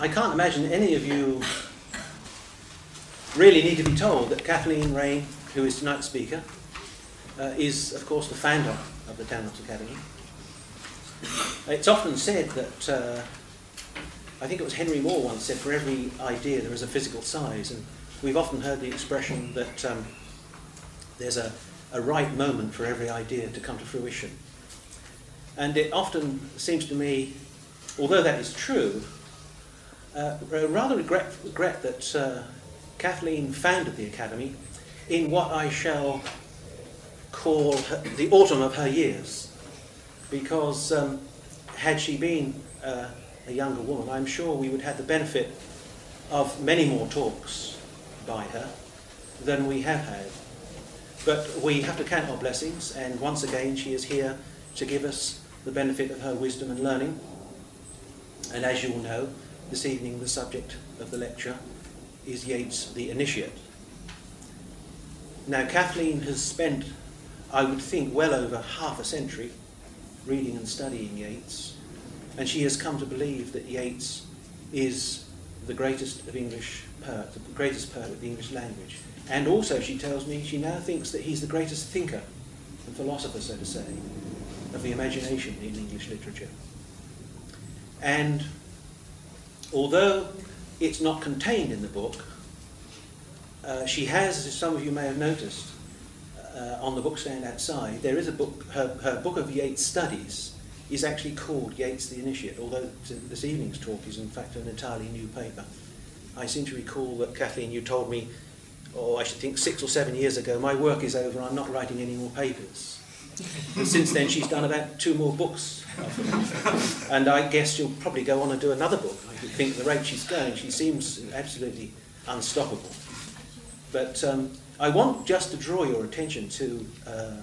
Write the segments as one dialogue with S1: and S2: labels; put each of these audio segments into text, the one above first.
S1: I can't imagine any of you really need to be told that Kathleen Raine, who is tonight's speaker, uh, is, of course, the founder of the Talent Academy. It's often said that, uh, I think it was Henry Moore once said, for every idea there is a physical size, and we've often heard the expression that um, there's a, a right moment for every idea to come to fruition. And it often seems to me, although that is true, uh, rather regret, regret that uh, Kathleen founded the Academy in what I shall call her, the autumn of her years. Because um, had she been uh, a younger woman, I'm sure we would have the benefit of many more talks by her than we have had. But we have to count our blessings, and once again, she is here to give us the benefit of her wisdom and learning. And as you all know, this evening the subject of the lecture is Yeats the Initiate. Now, Kathleen has spent, I would think, well over half a century reading and studying Yeats, and she has come to believe that Yeats is the greatest of English poets, the greatest poet of the English language. And also, she tells me, she now thinks that he's the greatest thinker and philosopher, so to say, of the imagination in English literature. And although it's not contained in the book. Uh, she has, as some of you may have noticed, uh, on the bookstand outside, there is a book, her, her book of Yeats studies is actually called Yeats the Initiate, although this evening's talk is in fact an entirely new paper. I seem to recall that Kathleen, you told me, or oh, I should think six or seven years ago, my work is over, I'm not writing any more papers. And since then, she's done about two more books. and I guess she'll probably go on and do another book. I think the rate she's going, she seems absolutely unstoppable. But um, I want just to draw your attention to uh,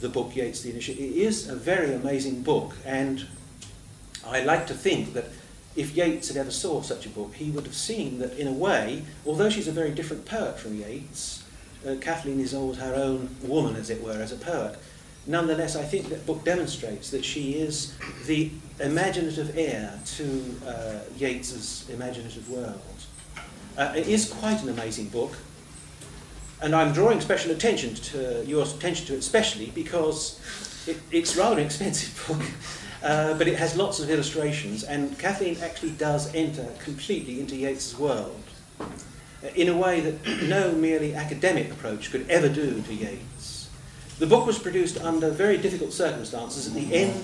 S1: the book Yeats the Initiate. It is a very amazing book, and I like to think that if Yeats had ever saw such a book, he would have seen that, in a way, although she's a very different poet from Yeats, uh, Kathleen is always her own woman, as it were, as a poet. Nonetheless, I think that book demonstrates that she is the imaginative heir to uh, Yeats's imaginative world. Uh, it is quite an amazing book, and I'm drawing special attention to your attention to it, especially because it, it's rather an expensive book. Uh, but it has lots of illustrations, and Kathleen actually does enter completely into Yeats's world uh, in a way that no merely academic approach could ever do to Yeats. The book was produced under very difficult circumstances at the end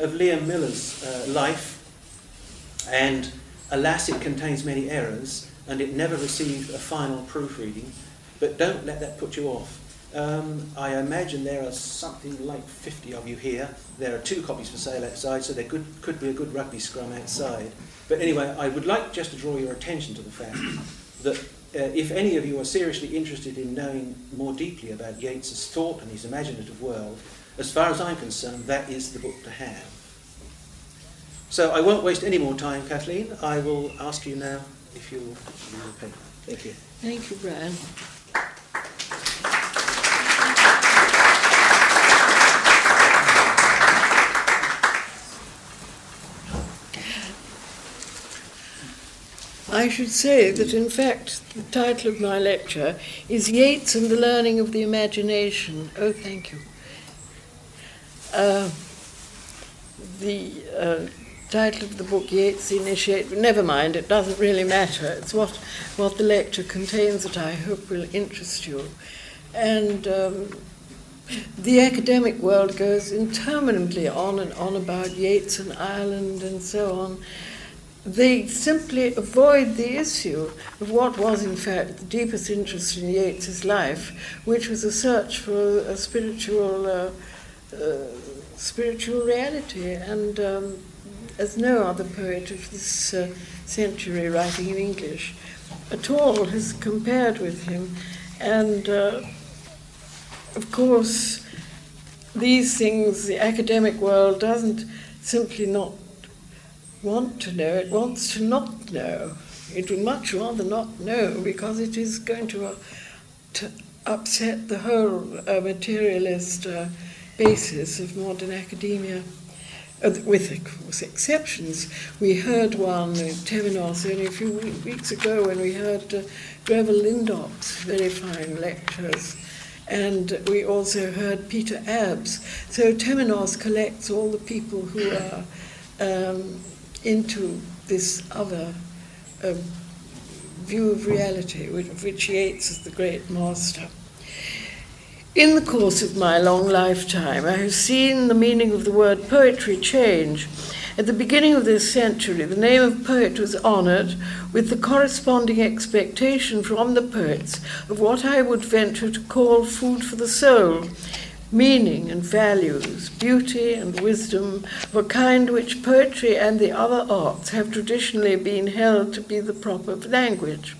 S1: of Liam Miller's uh, life, and alas, it contains many errors, and it never received a final proofreading. But don't let that put you off. Um, I imagine there are something like 50 of you here. There are two copies for sale outside, so there could, could be a good rugby scrum outside. But anyway, I would like just to draw your attention to the fact that uh, if any of you are seriously interested in knowing more deeply about Yeats's thought and his imaginative world, as far as I'm concerned, that is the book to have. So I won't waste any more time, Kathleen. I will ask you now if you'll read the paper. Thank you.
S2: Thank you, Brian. I should say that, in fact, the title of my lecture is Yeats and the Learning of the Imagination. Oh, thank you. Uh, the uh, title of the book, Yeats Initiate, never mind, it doesn't really matter. It's what, what the lecture contains that I hope will interest you. And um, the academic world goes interminably on and on about Yeats and Ireland and so on they simply avoid the issue of what was, in fact, the deepest interest in Yeats's life, which was a search for a spiritual, uh, uh, spiritual reality. And um, as no other poet of this uh, century writing in English at all has compared with him. And uh, of course, these things the academic world doesn't simply not want to know, it wants to not know. It would much rather not know because it is going to, uh, to upset the whole uh, materialist uh, basis of modern academia. uh, with of course exceptions. We heard one in Temenos only a few weeks ago when we heard uh, Grevel Lindop's very fine lectures. And we also heard Peter Abbs. So Temenos collects all the people who are um, into this other um, view of reality, which, which Yeats is the great master. In the course of my long lifetime, I have seen the meaning of the word poetry change. At the beginning of this century, the name of poet was honoured with the corresponding expectation from the poets of what I would venture to call food for the soul, meaning and values, beauty and wisdom of a kind which poetry and the other arts have traditionally been held to be the proper language.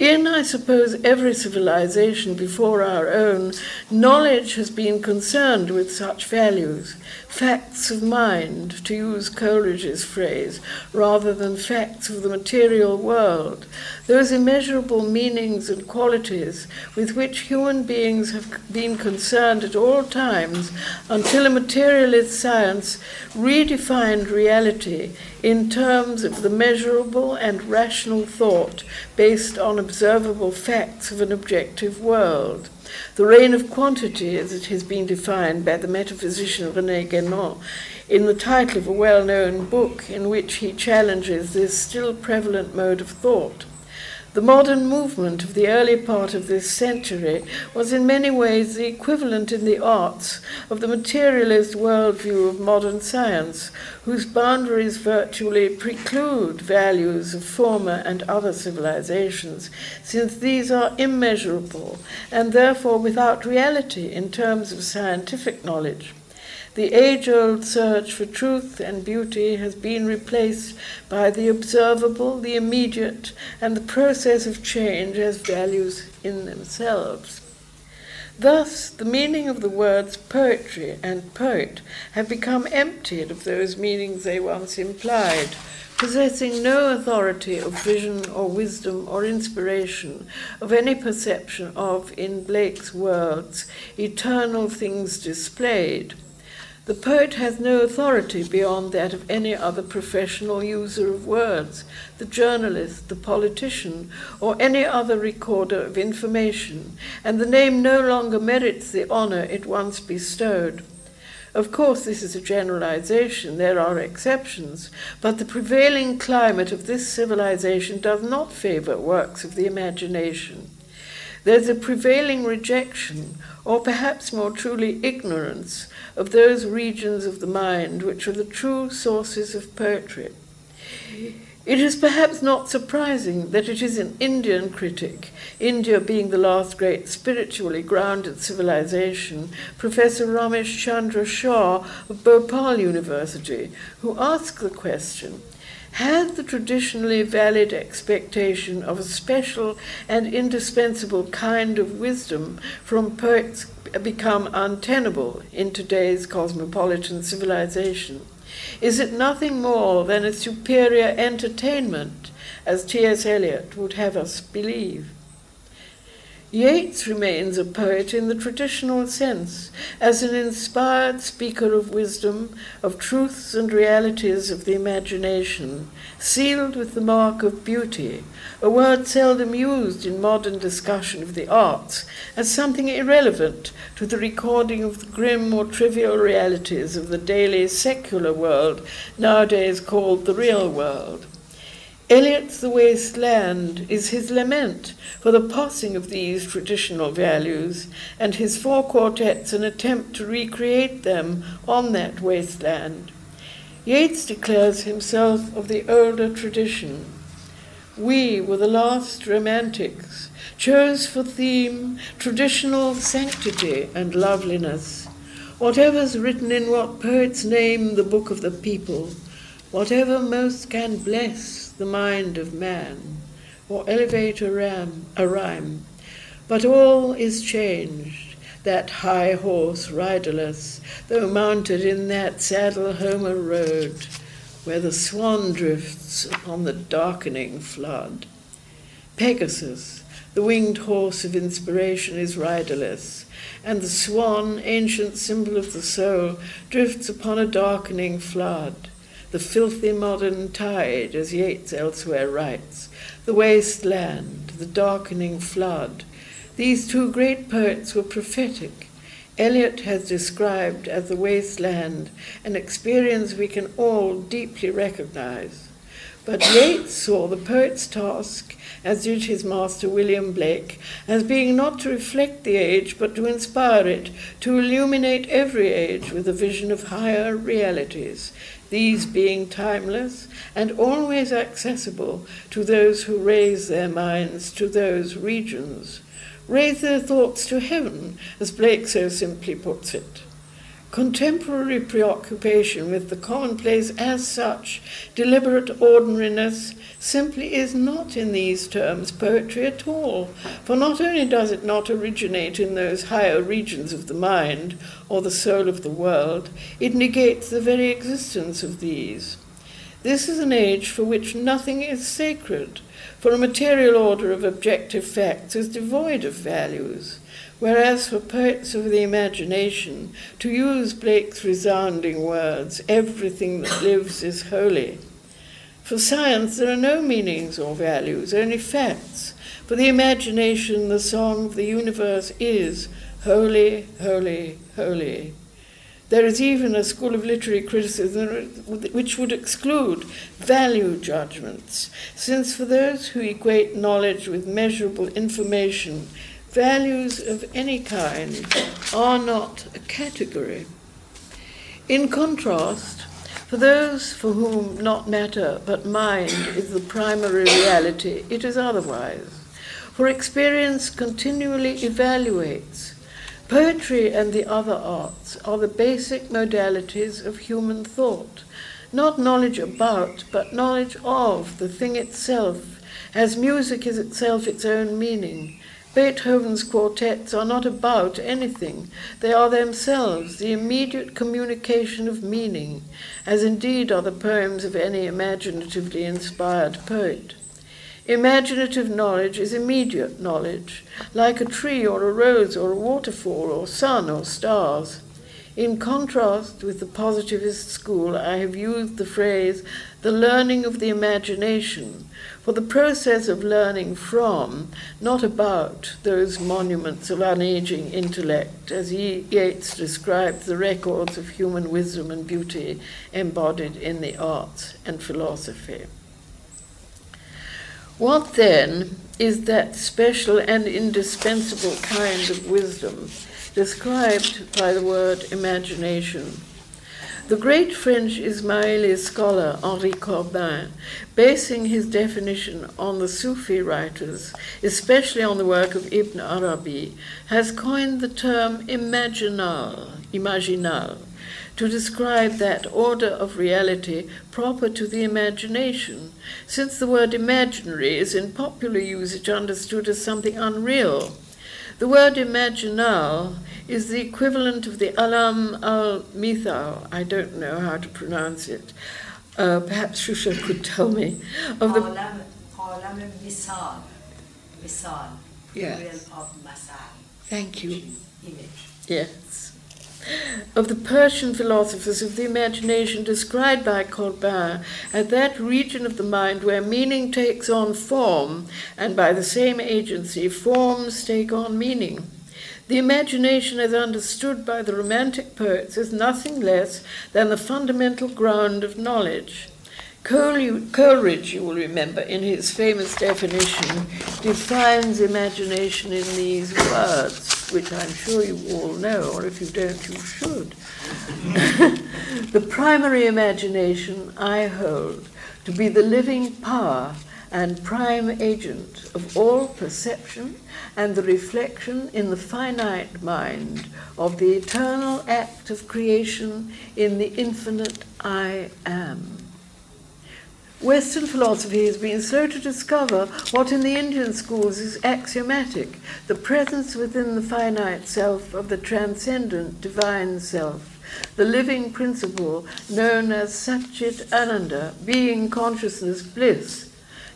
S2: In, I suppose, every civilization before our own, knowledge has been concerned with such values, facts of mind, to use Coleridge's phrase, rather than facts of the material world, those immeasurable meanings and qualities with which human beings have been concerned at all times until a materialist science redefined reality in terms of the measurable and rational thought based on observable facts of an objective world. The reign of quantity, as it has been defined by the metaphysician René Guénon, in the title of a well known book in which he challenges this still prevalent mode of thought. The modern movement of the early part of this century was in many ways the equivalent in the arts of the materialist worldview of modern science, whose boundaries virtually preclude values of former and other civilizations, since these are immeasurable and therefore without reality in terms of scientific knowledge. The age old search for truth and beauty has been replaced by the observable, the immediate, and the process of change as values in themselves. Thus, the meaning of the words poetry and poet have become emptied of those meanings they once implied, possessing no authority of vision or wisdom or inspiration of any perception of, in Blake's words, eternal things displayed the poet has no authority beyond that of any other professional user of words, the journalist, the politician, or any other recorder of information, and the name no longer merits the honor it once bestowed. Of course, this is a generalization, there are exceptions, but the prevailing climate of this civilization does not favor works of the imagination. There's a prevailing rejection, or perhaps more truly ignorance, of those regions of the mind which are the true sources of poetry. It is perhaps not surprising that it is an Indian critic, India being the last great spiritually grounded civilization, Professor Ramesh Chandra Shah of Bhopal University, who asked the question had the traditionally valid expectation of a special and indispensable kind of wisdom from poets become untenable in today's cosmopolitan civilization? Is it nothing more than a superior entertainment, as T.S. Eliot would have us believe? Yeats remains a poet in the traditional sense, as an inspired speaker of wisdom, of truths and realities of the imagination, sealed with the mark of beauty, a word seldom used in modern discussion of the arts, as something irrelevant to the recording of the grim or trivial realities of the daily secular world, nowadays called the real world. Eliot's The Waste Land is his lament for the passing of these traditional values, and his four quartets an attempt to recreate them on that wasteland. Yeats declares himself of the older tradition. We were the last romantics, chose for theme traditional sanctity and loveliness. Whatever's written in what poets name the book of the people, whatever most can bless the mind of man, or elevate a, ram, a rhyme. But all is changed, that high horse riderless, though mounted in that saddle Homer rode, where the swan drifts upon the darkening flood. Pegasus, the winged horse of inspiration is riderless, and the swan, ancient symbol of the soul, drifts upon a darkening flood. The filthy modern tide, as Yeats elsewhere writes, the waste land, the darkening flood. These two great poets were prophetic. Eliot has described as the wasteland an experience we can all deeply recognize. But Yeats saw the poet's task, as did his master William Blake, as being not to reflect the age, but to inspire it, to illuminate every age with a vision of higher realities, these being timeless and always accessible to those who raise their minds to those regions, raise their thoughts to heaven, as Blake so simply puts it. Contemporary preoccupation with the commonplace as such, deliberate ordinariness, simply is not in these terms poetry at all. For not only does it not originate in those higher regions of the mind or the soul of the world, it negates the very existence of these. This is an age for which nothing is sacred, for a material order of objective facts is devoid of values. Whereas for poets of the imagination, to use Blake's resounding words, everything that lives is holy. For science, there are no meanings or values, only facts. For the imagination, the song of the universe is holy, holy, holy. There is even a school of literary criticism which would exclude value judgments, since for those who equate knowledge with measurable information, values of any kind are not a category. In contrast, for those for whom not matter but mind is the primary reality, it is otherwise. For experience continually evaluates. Poetry and the other arts are the basic modalities of human thought, not knowledge about, but knowledge of the thing itself, as music is itself its own meaning, Beethoven's quartets are not about anything. They are themselves the immediate communication of meaning, as indeed are the poems of any imaginatively inspired poet. Imaginative knowledge is immediate knowledge, like a tree or a rose or a waterfall or sun or stars. In contrast with the positivist school, I have used the phrase the learning of the imagination for the process of learning from, not about, those monuments of unaging intellect, as Yeats describes the records of human wisdom and beauty embodied in the arts and philosophy. What then is that special and indispensable kind of wisdom described by the word imagination? The great French Ismaili scholar Henri Corbin, basing his definition on the Sufi writers, especially on the work of Ibn Arabi, has coined the term imaginal, imaginal, to describe that order of reality proper to the imagination, since the word imaginary is in popular usage understood as something unreal. The word imaginal is the equivalent of the alam al mithal. I don't know how to pronounce it. Uh, perhaps Shusha could tell me.
S3: Of the alam, misal, misal,
S2: yes.
S3: of masal.
S2: Thank you.
S3: Image.
S2: Yes. Of the Persian philosophers of the imagination described by Corbin as that region of the mind where meaning takes on form, and by the same agency, forms take on meaning. The imagination, as understood by the Romantic poets, is nothing less than the fundamental ground of knowledge. Coleridge, you will remember, in his famous definition, defines imagination in these words, which I'm sure you all know, or if you don't, you should. the primary imagination I hold to be the living power and prime agent of all perception and the reflection in the finite mind of the eternal act of creation in the infinite I am. Western philosophy has been slow to discover what in the Indian schools is axiomatic the presence within the finite self of the transcendent divine self, the living principle known as Satchit Ananda, being consciousness bliss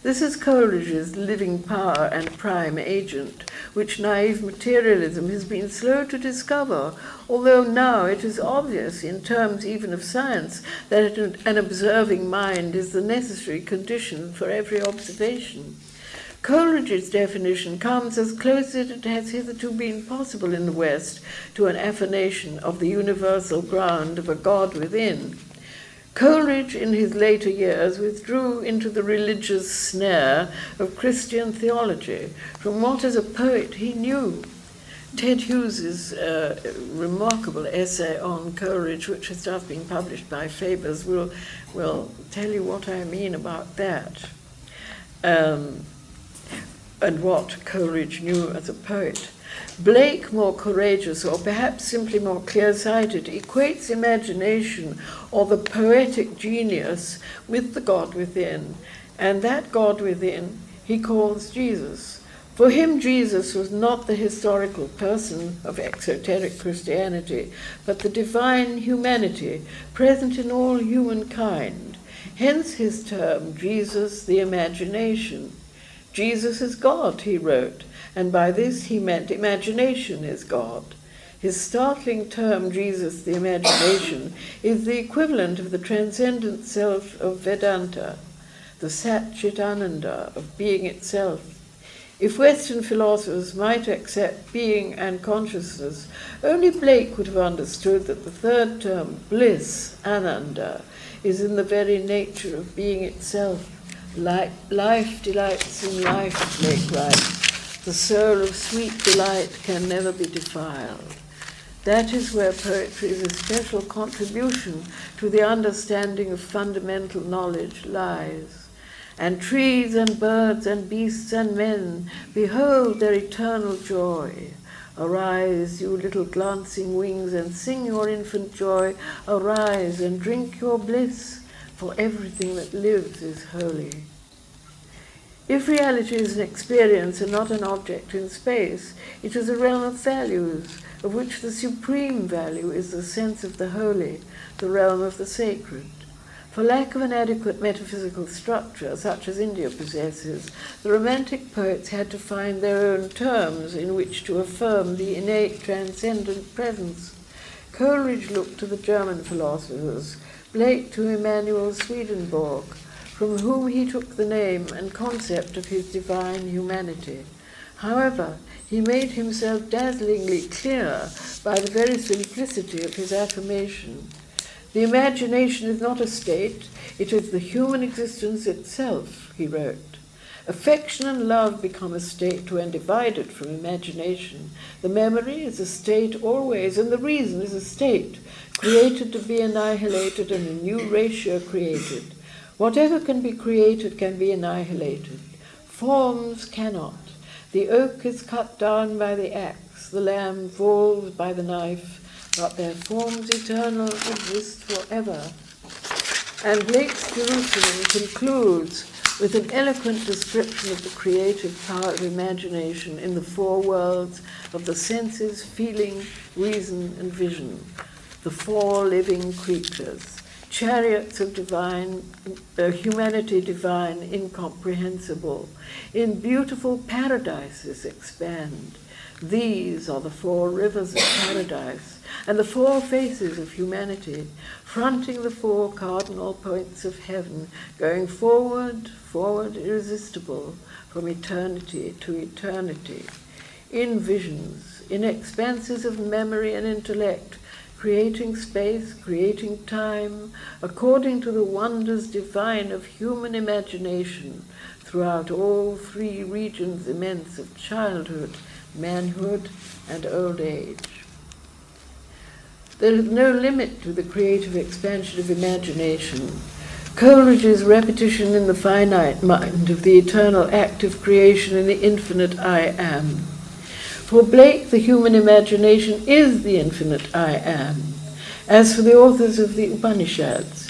S2: This is Coleridge's living power and prime agent, which naive materialism has been slow to discover, although now it is obvious, in terms even of science, that an observing mind is the necessary condition for every observation. Coleridge's definition comes as close as it has hitherto been possible in the West to an affirmation of the universal ground of a God within. Coleridge, in his later years, withdrew into the religious snare of Christian theology from what, as a poet, he knew. Ted Hughes's uh, remarkable essay on Coleridge, which has just been published by Faber's, will, will tell you what I mean about that um, and what Coleridge knew as a poet. Blake, more courageous or perhaps simply more clear sighted, equates imagination or the poetic genius with the God within, and that God within he calls Jesus. For him, Jesus was not the historical person of exoteric Christianity, but the divine humanity present in all humankind. Hence his term, Jesus the Imagination. Jesus is God, he wrote, and by this he meant imagination is God. His startling term, Jesus the Imagination, is the equivalent of the transcendent self of Vedanta, the Sat Chit Ananda of being itself. If Western philosophers might accept being and consciousness, only Blake would have understood that the third term, bliss, ananda, is in the very nature of being itself. Life delights in life, Blake writes. The soul of sweet delight can never be defiled. That is where poetry is a special contribution to the understanding of fundamental knowledge lies. And trees and birds and beasts and men, behold their eternal joy. Arise, you little glancing wings, and sing your infant joy. Arise and drink your bliss, for everything that lives is holy. If reality is an experience and not an object in space, it is a realm of values, of which the supreme value is the sense of the holy, the realm of the sacred. For lack of an adequate metaphysical structure, such as India possesses, the Romantic poets had to find their own terms in which to affirm the innate transcendent presence. Coleridge looked to the German philosophers, Blake to Emanuel Swedenborg, from whom he took the name and concept of his divine humanity. However, he made himself dazzlingly clear by the very simplicity of his affirmation. The imagination is not a state, it is the human existence itself, he wrote. Affection and love become a state when divided from imagination. The memory is a state always, and the reason is a state, created to be annihilated and a new ratio created. Whatever can be created can be annihilated. Forms cannot. The oak is cut down by the axe, the lamb falls by the knife, but their forms eternal exist forever. And Blake's Jerusalem concludes with an eloquent description of the creative power of imagination in the four worlds of the senses, feeling, reason, and vision, the four living creatures chariots of divine, uh, humanity divine, incomprehensible, in beautiful paradises expand. These are the four rivers of paradise and the four faces of humanity, fronting the four cardinal points of heaven, going forward, forward, irresistible, from eternity to eternity. In visions, in expanses of memory and intellect, creating space, creating time, according to the wonders divine of human imagination throughout all three regions immense of childhood, manhood, and old age. There is no limit to the creative expansion of imagination. Coleridge's repetition in the finite mind of the eternal act of creation in the infinite I am for Blake, the human imagination is the infinite I am. As for the authors of the Upanishads,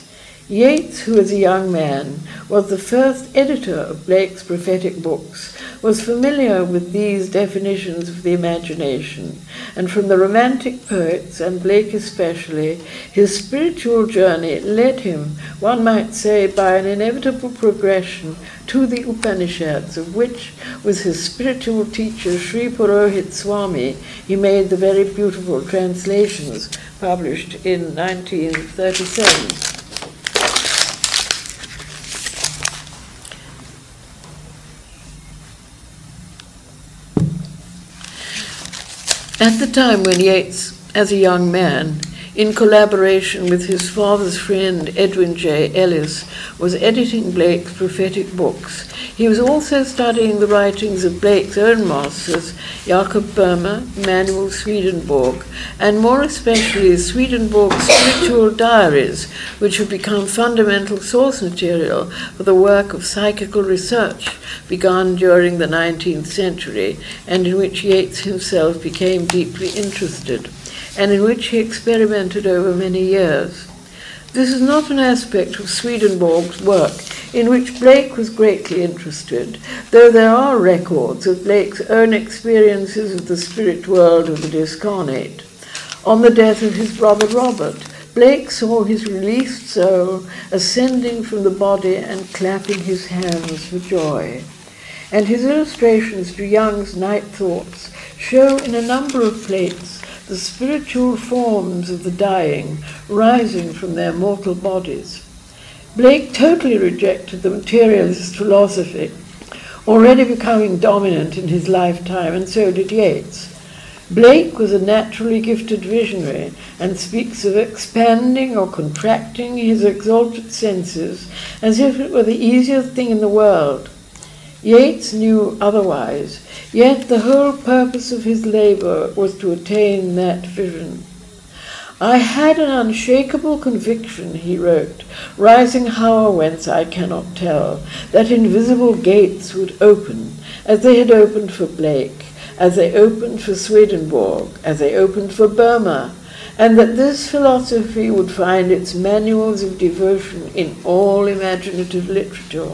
S2: Yeats, who as a young man was the first editor of Blake's prophetic books, was familiar with these definitions of the imagination, and from the Romantic poets, and Blake especially, his spiritual journey led him, one might say, by an inevitable progression to the Upanishads, of which, with his spiritual teacher Sri Purohit Swami, he made the very beautiful translations published in 1937. At the time when Yeats, as a young man, in collaboration with his father's friend Edwin J. Ellis, was editing Blake's prophetic books. He was also studying the writings of Blake's own masters, Jakob Boehme, Emanuel Swedenborg, and more especially Swedenborg's spiritual diaries, which have become fundamental source material for the work of psychical research begun during the 19th century, and in which Yeats himself became deeply interested and in which he experimented over many years. This is not an aspect of Swedenborg's work in which Blake was greatly interested, though there are records of Blake's own experiences of the spirit world of the discarnate. On the death of his brother Robert, Blake saw his released soul ascending from the body and clapping his hands for joy. And his illustrations to Young's Night Thoughts show in a number of plates the spiritual forms of the dying rising from their mortal bodies. Blake totally rejected the materialist philosophy, already becoming dominant in his lifetime, and so did Yeats. Blake was a naturally gifted visionary and speaks of expanding or contracting his exalted senses as if it were the easiest thing in the world. Yeats knew otherwise, yet the whole purpose of his labor was to attain that vision. I had an unshakable conviction, he wrote, rising how or whence I cannot tell, that invisible gates would open, as they had opened for Blake, as they opened for Swedenborg, as they opened for Boehme, and that this philosophy would find its manuals of devotion in all imaginative literature.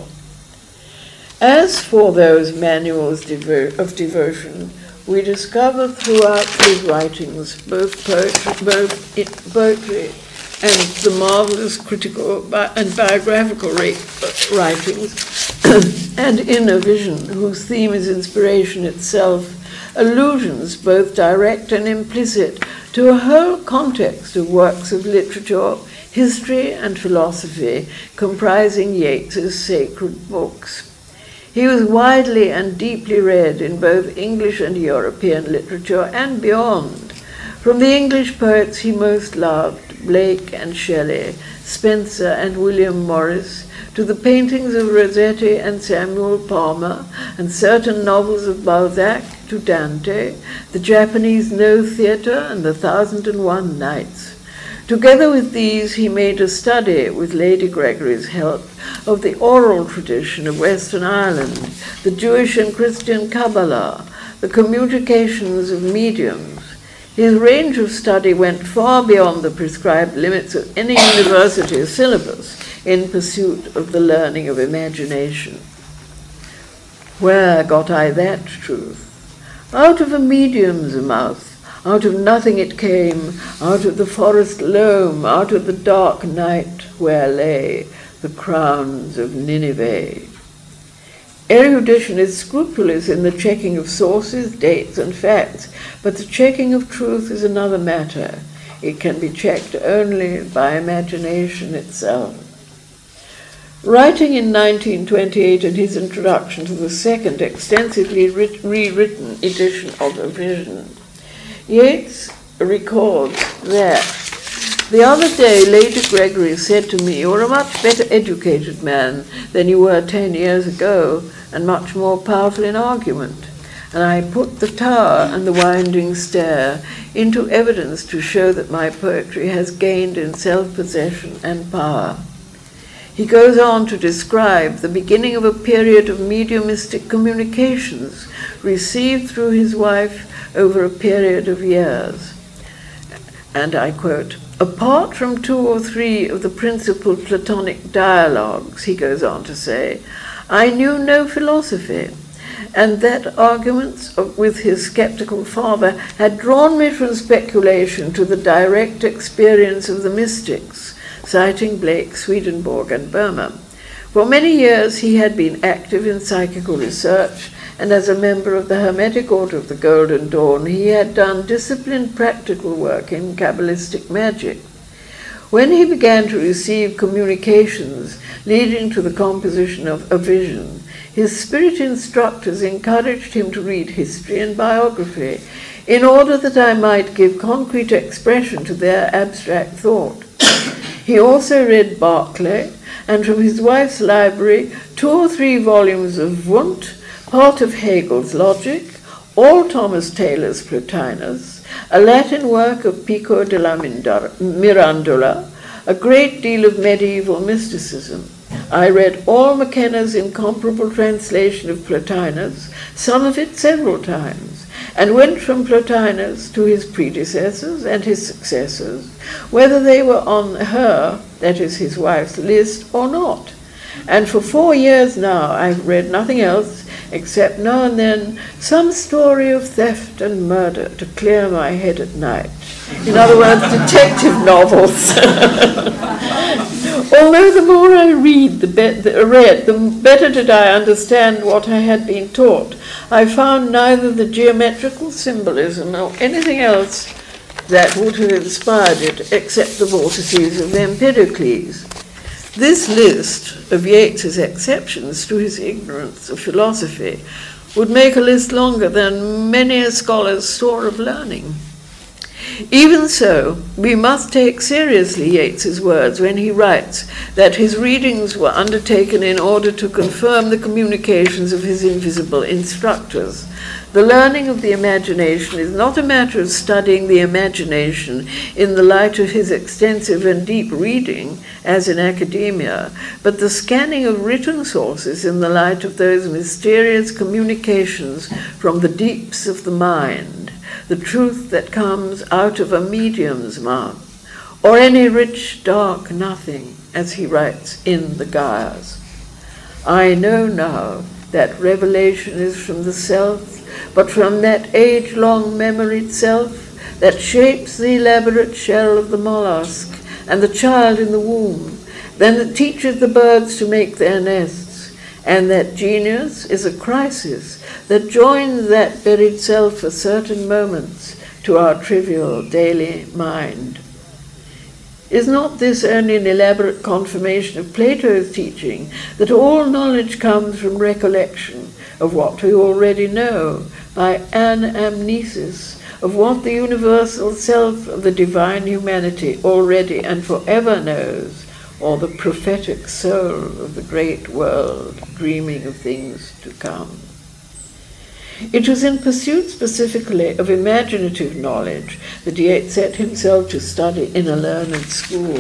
S2: As for those manuals devo- of devotion, we discover throughout his writings both poetry, both poetry and the marvelous critical and biographical writings, and inner vision, whose theme is inspiration itself, allusions, both direct and implicit, to a whole context of works of literature, history, and philosophy comprising Yeats's sacred books. He was widely and deeply read in both English and European literature and beyond. From the English poets he most loved, Blake and Shelley, Spenser and William Morris, to the paintings of Rossetti and Samuel Palmer, and certain novels of Balzac to Dante, the Japanese No Theatre and the Thousand and One Nights. Together with these, he made a study, with Lady Gregory's help, of the oral tradition of Western Ireland, the Jewish and Christian Kabbalah, the communications of mediums. His range of study went far beyond the prescribed limits of any university syllabus in pursuit of the learning of imagination. Where got I that truth? Out of a medium's mouth, out of nothing it came, out of the forest loam, out of the dark night where lay the crowns of Nineveh. Erudition is scrupulous in the checking of sources, dates, and facts, but the checking of truth is another matter. It can be checked only by imagination itself. Writing in 1928 in his introduction to the second extensively rewritten edition of A Vision, Yeats records that the other day Lady Gregory said to me, You're a much better educated man than you were ten years ago, and much more powerful in argument. And I put the tower and the winding stair into evidence to show that my poetry has gained in self possession and power. He goes on to describe the beginning of a period of mediumistic communications received through his wife over a period of years. And I quote, Apart from two or three of the principal Platonic dialogues, he goes on to say, I knew no philosophy, and that arguments with his skeptical father had drawn me from speculation to the direct experience of the mystics, citing Blake, Swedenborg, and Boehme. For many years he had been active in psychical research, and as a member of the Hermetic Order of the Golden Dawn, he had done disciplined practical work in Kabbalistic magic. When he began to receive communications leading to the composition of a vision, his spirit instructors encouraged him to read history and biography in order that I might give concrete expression to their abstract thought. he also read Berkeley and from his wife's library two or three volumes of Wundt, part of Hegel's Logic, all Thomas Taylor's Plotinus, a Latin work of Pico della Mirandola, a great deal of medieval mysticism. I read all McKenna's incomparable translation of Plotinus, some of it several times, and went from Plotinus to his predecessors and his successors, whether they were on her, that is his wife's, list or not. And for four years now I've read nothing else except now and then some story of theft and murder to clear my head at night. In other words, detective novels. Although the more I read, the, be- the read, the better did I understand what I had been taught. I found neither the geometrical symbolism nor anything else that would have inspired it except the vortices of Empedocles. This list of Yeats's exceptions to his ignorance of philosophy would make a list longer than many a scholar's store of learning. Even so, we must take seriously Yeats's words when he writes that his readings were undertaken in order to confirm the communications of his invisible instructors. The learning of the imagination is not a matter of studying the imagination in the light of his extensive and deep reading, as in academia, but the scanning of written sources in the light of those mysterious communications from the deeps of the mind the truth that comes out of a medium's mouth, or any rich, dark nothing, as he writes in the Gyres. I know now that revelation is from the self, but from that age long memory itself that shapes the elaborate shell of the mollusk and the child in the womb, then that teaches the birds to make their nests, and that genius is a crisis that joins that buried self for certain moments to our trivial daily mind. Is not this only an elaborate confirmation of Plato's teaching that all knowledge comes from recollection of what we already know by anamnesis of what the universal self of the divine humanity already and forever knows, or the prophetic soul of the great world dreaming of things to come? It was in pursuit specifically of imaginative knowledge that Yeats set himself to study in a learned school,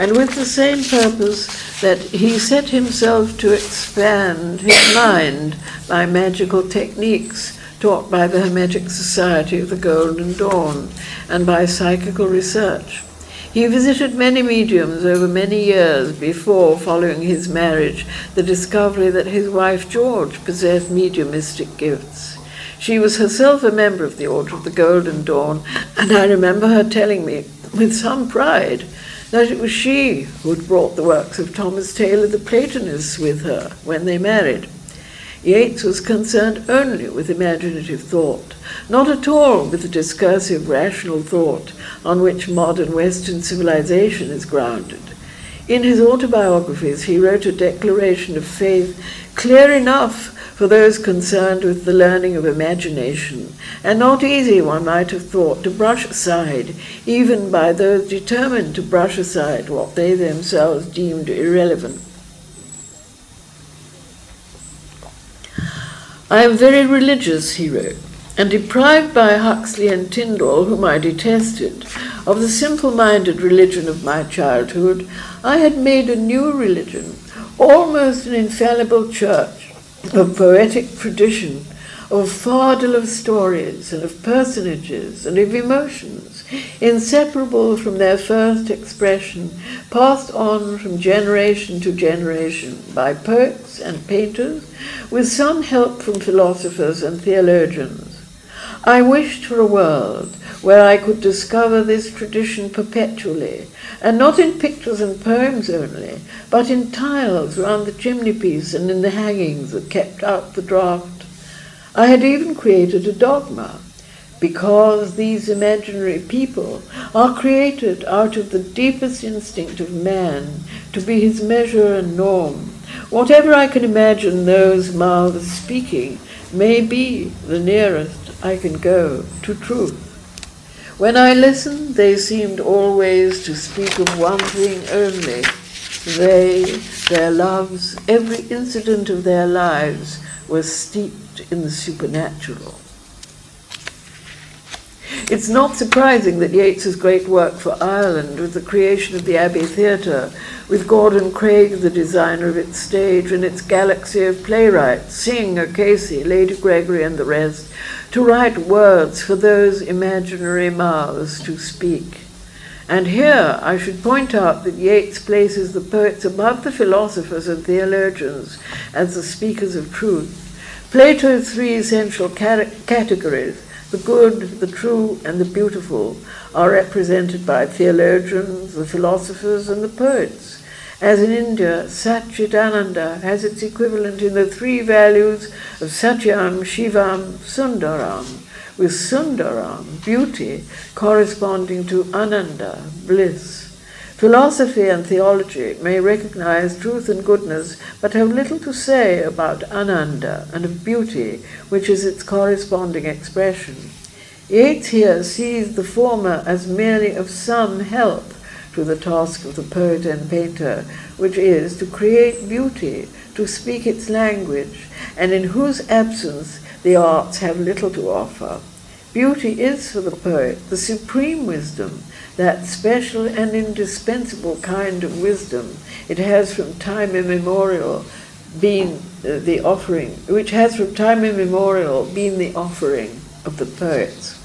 S2: and with the same purpose that he set himself to expand his mind by magical techniques taught by the Hermetic Society of the Golden Dawn and by psychical research. He visited many mediums over many years before, following his marriage, the discovery that his wife George possessed mediumistic gifts. She was herself a member of the Order of the Golden Dawn, and I remember her telling me with some pride that it was she who had brought the works of Thomas Taylor the Platonist with her when they married. Yeats was concerned only with imaginative thought, not at all with the discursive rational thought on which modern Western civilization is grounded. In his autobiographies, he wrote a declaration of faith clear enough for those concerned with the learning of imagination, and not easy, one might have thought, to brush aside, even by those determined to brush aside what they themselves deemed irrelevant. I am very religious, he wrote, and deprived by Huxley and Tyndall, whom I detested, of the simple minded religion of my childhood, I had made a new religion, almost an infallible church of poetic tradition, of fardel of stories and of personages and of emotions, inseparable from their first expression, passed on from generation to generation by poets and painters, with some help from philosophers and theologians. I wished for a world where I could discover this tradition perpetually, and not in pictures and poems only, but in tiles round the chimney piece and in the hangings that kept out the draught. I had even created a dogma, because these imaginary people are created out of the deepest instinct of man to be his measure and norm. Whatever I can imagine those mouths speaking may be the nearest I can go to truth. When I listened, they seemed always to speak of one thing only. They, their loves, every incident of their lives was steeped in the supernatural. It's not surprising that Yeats's great work for Ireland, with the creation of the Abbey Theatre, with Gordon Craig, the designer of its stage, and its galaxy of playwrights, Synge, Casey, Lady Gregory, and the rest, to write words for those imaginary mouths to speak. And here I should point out that Yeats places the poets above the philosophers and theologians as the speakers of truth. Plato's three essential categories the good, the true, and the beautiful are represented by theologians, the philosophers, and the poets. As in India, Satchitananda has its equivalent in the three values of Satyam, Shivam, Sundaram, with Sundaram, beauty, corresponding to Ananda, bliss. Philosophy and theology may recognize truth and goodness, but have little to say about Ananda and of beauty, which is its corresponding expression. Yeats here sees the former as merely of some help to the task of the poet and painter, which is to create beauty, to speak its language, and in whose absence the arts have little to offer. Beauty is for the poet the supreme wisdom, that special and indispensable kind of wisdom. It has from time immemorial been uh, the offering, which has from time immemorial been the offering of the poets.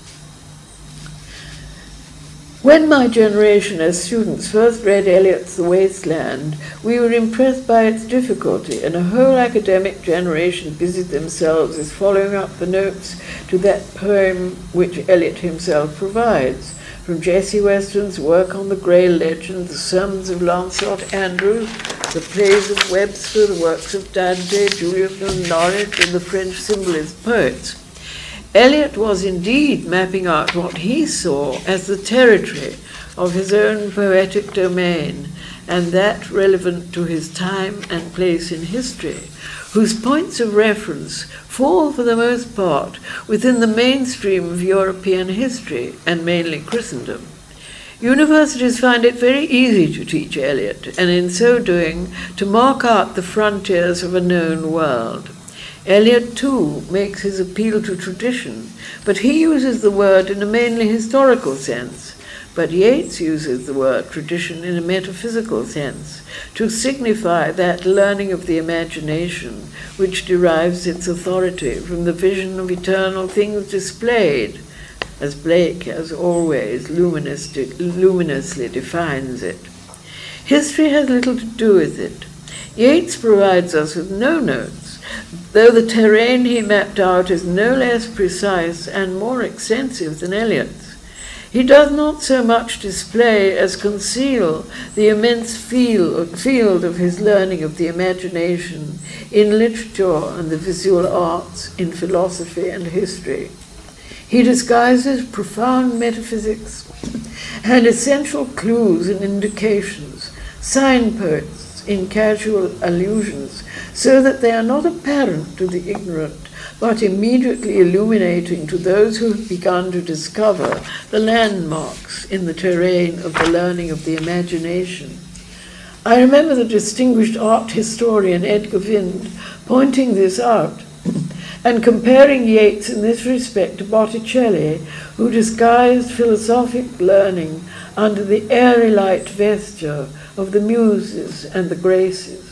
S2: When my generation as students first read Eliot's The Waste Land, we were impressed by its difficulty, and a whole academic generation busied themselves with following up the notes to that poem which Eliot himself provides. From Jessie Weston's work on the Grail legend, the sermons of Lancelot Andrewes, the plays of Webster, the works of Dante, Julian of Norwich, and the French symbolist poets. Eliot was indeed mapping out what he saw as the territory of his own poetic domain, and that relevant to his time and place in history, whose points of reference fall for the most part within the mainstream of European history and mainly Christendom. Universities find it very easy to teach Eliot, and in so doing, to mark out the frontiers of a known world. Eliot, too, makes his appeal to tradition, but he uses the word in a mainly historical sense, but Yeats uses the word tradition in a metaphysical sense to signify that learning of the imagination which derives its authority from the vision of eternal things displayed, as Blake, as always, luminously, defines it. History has little to do with it. Yeats provides us with no notes, though the terrain he mapped out is no less precise and more extensive than Eliot's. He does not so much display as conceal the immense field of his learning of the imagination in literature and the visual arts, in philosophy and history. He disguises profound metaphysics and essential clues and indications, signposts in casual allusions, so that they are not apparent to the ignorant but immediately illuminating to those who have begun to discover the landmarks in the terrain of the learning of the imagination. I remember the distinguished art historian Edgar Wind pointing this out and comparing Yeats in this respect to Botticelli, who disguised philosophic learning under the airy light vesture of the muses and the graces.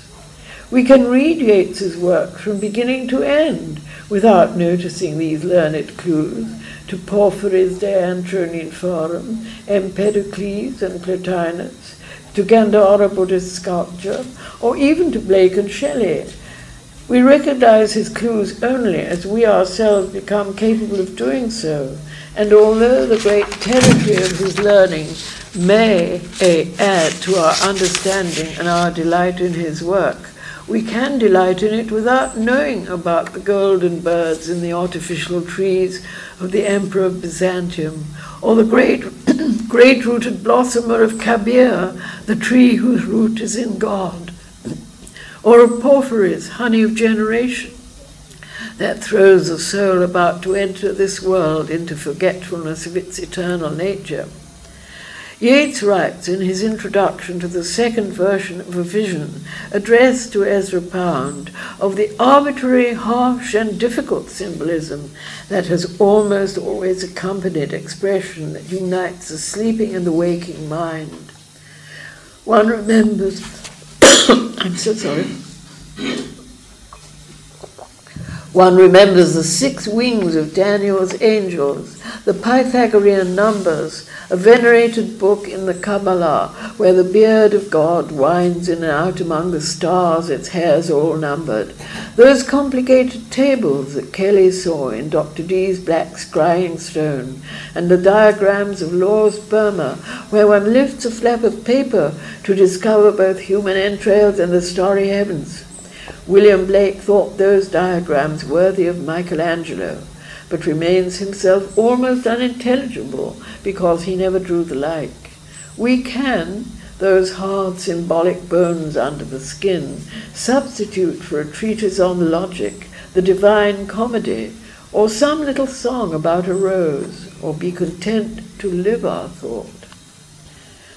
S2: We can read Yeats's work from beginning to end without noticing these learned clues to Porphyry's De Antro Nympharum, Empedocles and Plotinus, to Gandhara Buddhist sculpture, or even to Blake and Shelley. We recognize his clues only as we ourselves become capable of doing so, and although the great territory of his learning may eh, add to our understanding and our delight in his work, we can delight in it without knowing about the golden birds in the artificial trees of the Emperor of Byzantium, or the great, great rooted blossomer of Kabir, the tree whose root is in God, or of Porphyry's honey of generation that throws a soul about to enter this world into forgetfulness of its eternal nature. Yeats writes in his introduction to the second version of a vision addressed to Ezra Pound of the arbitrary, harsh, and difficult symbolism that has almost always accompanied expression that unites the sleeping and the waking mind. One remembers, I'm so sorry. One remembers the six wings of Daniel's angels, the Pythagorean numbers, a venerated book in the Kabbalah, where the beard of God winds in and out among the stars, its hairs all numbered. Those complicated tables that Kelly saw in Dr. Dee's Black Scrying Stone, and the diagrams of Law's Boehme, where one lifts a flap of paper to discover both human entrails and the starry heavens. William Blake thought those diagrams worthy of Michelangelo, but remains himself almost unintelligible because he never drew the like. We can, those hard symbolic bones under the skin, substitute for a treatise on logic, the divine comedy, or some little song about a rose, or be content to live our thought.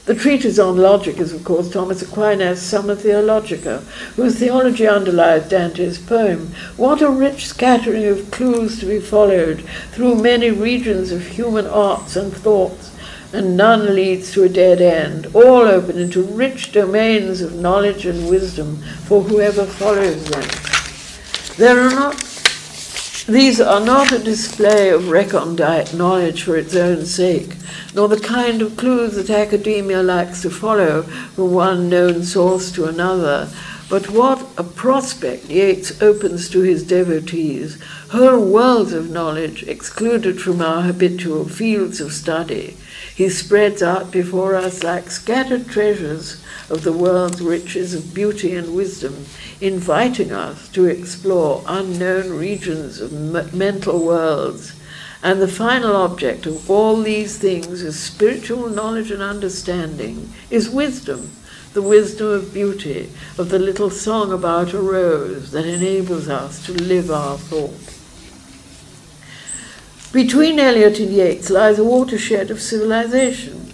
S2: The treatise on logic is, of course, Thomas Aquinas' Summa Theologica, whose theology underlies Dante's poem. What a rich scattering of clues to be followed through many regions of human arts and thoughts, and none leads to a dead end, all open into rich domains of knowledge and wisdom for whoever follows them. There are not these are not a display of recondite knowledge for its own sake, nor the kind of clues that academia likes to follow from one known source to another, but what a prospect Yeats opens to his devotees, whole worlds of knowledge excluded from our habitual fields of study. He spreads out before us like scattered treasures of the world's riches of beauty and wisdom, inviting us to explore unknown regions of mental worlds. And the final object of all these things is spiritual knowledge and understanding, is wisdom, the wisdom of beauty, of the little song about a rose that enables us to live our thought. Between Eliot and Yeats lies a watershed of civilization.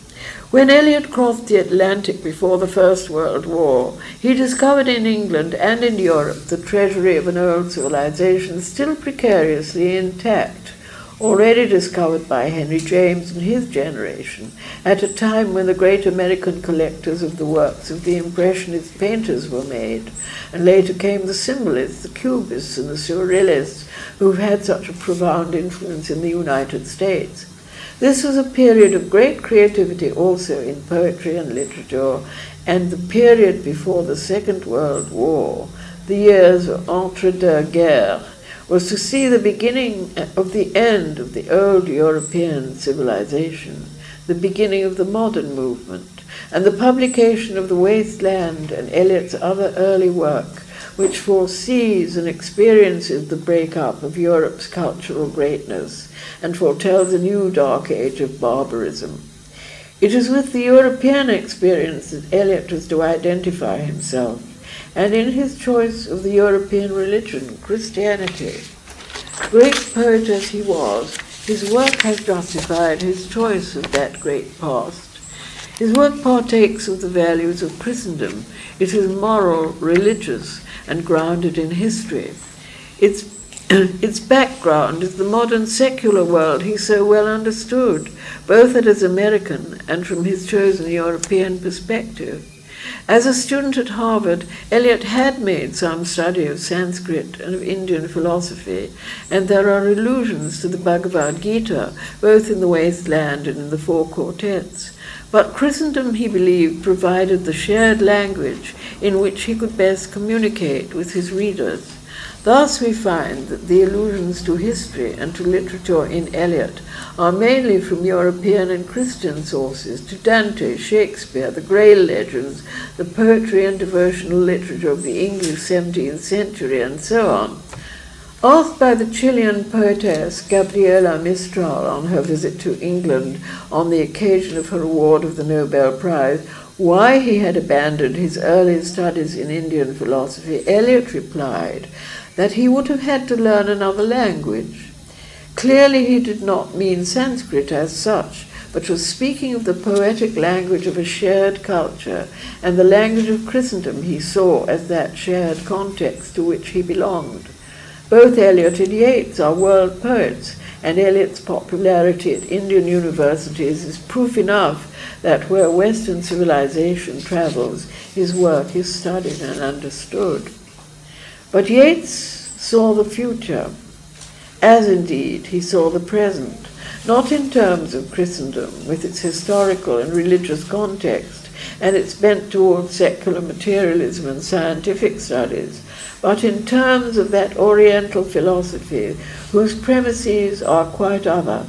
S2: When Eliot crossed the Atlantic before the First World War, he discovered in England and in Europe the treasury of an old civilization still precariously intact, already discovered by Henry James and his generation, at a time when the great American collectors of the works of the Impressionist painters were made, and later came the symbolists, the cubists, and the surrealists, who've had such a profound influence in the United States. This was a period of great creativity also in poetry and literature, and the period before the Second World War, the years entre deux guerres, was to see the beginning of the end of the old European civilization, the beginning of the modern movement, and the publication of The Waste Land and Eliot's other early work, which foresees and experiences the breakup of Europe's cultural greatness and foretells a new dark age of barbarism. It is with the European experience that Eliot was to identify himself, and in his choice of the European religion, Christianity. Great poet as he was, his work has justified his choice of that great past. His work partakes of the values of Christendom. It is moral, religious, and grounded in history. Its its background is the modern secular world he so well understood, both as American and from his chosen European perspective. As a student at Harvard, Eliot had made some study of Sanskrit and of Indian philosophy, and there are allusions to the Bhagavad Gita, both in the Wasteland and in the Four Quartets. But Christendom, he believed, provided the shared language in which he could best communicate with his readers. Thus we find that the allusions to history and to literature in Eliot are mainly from European and Christian sources to Dante, Shakespeare, the Grail legends, the poetry and devotional literature of the English 17th century, and so on. Asked by the Chilean poetess Gabriela Mistral on her visit to England on the occasion of her award of the Nobel Prize why he had abandoned his early studies in Indian philosophy, Eliot replied that he would have had to learn another language. Clearly, he did not mean Sanskrit as such, but was speaking of the poetic language of a shared culture and the language of Christendom he saw as that shared context to which he belonged. Both Eliot and Yeats are world poets, and Eliot's popularity at Indian universities is proof enough that where Western civilization travels, his work is studied and understood. But Yeats saw the future, as indeed he saw the present, not in terms of Christendom, with its historical and religious context, and its bent towards secular materialism and scientific studies, but in terms of that Oriental philosophy whose premises are quite other.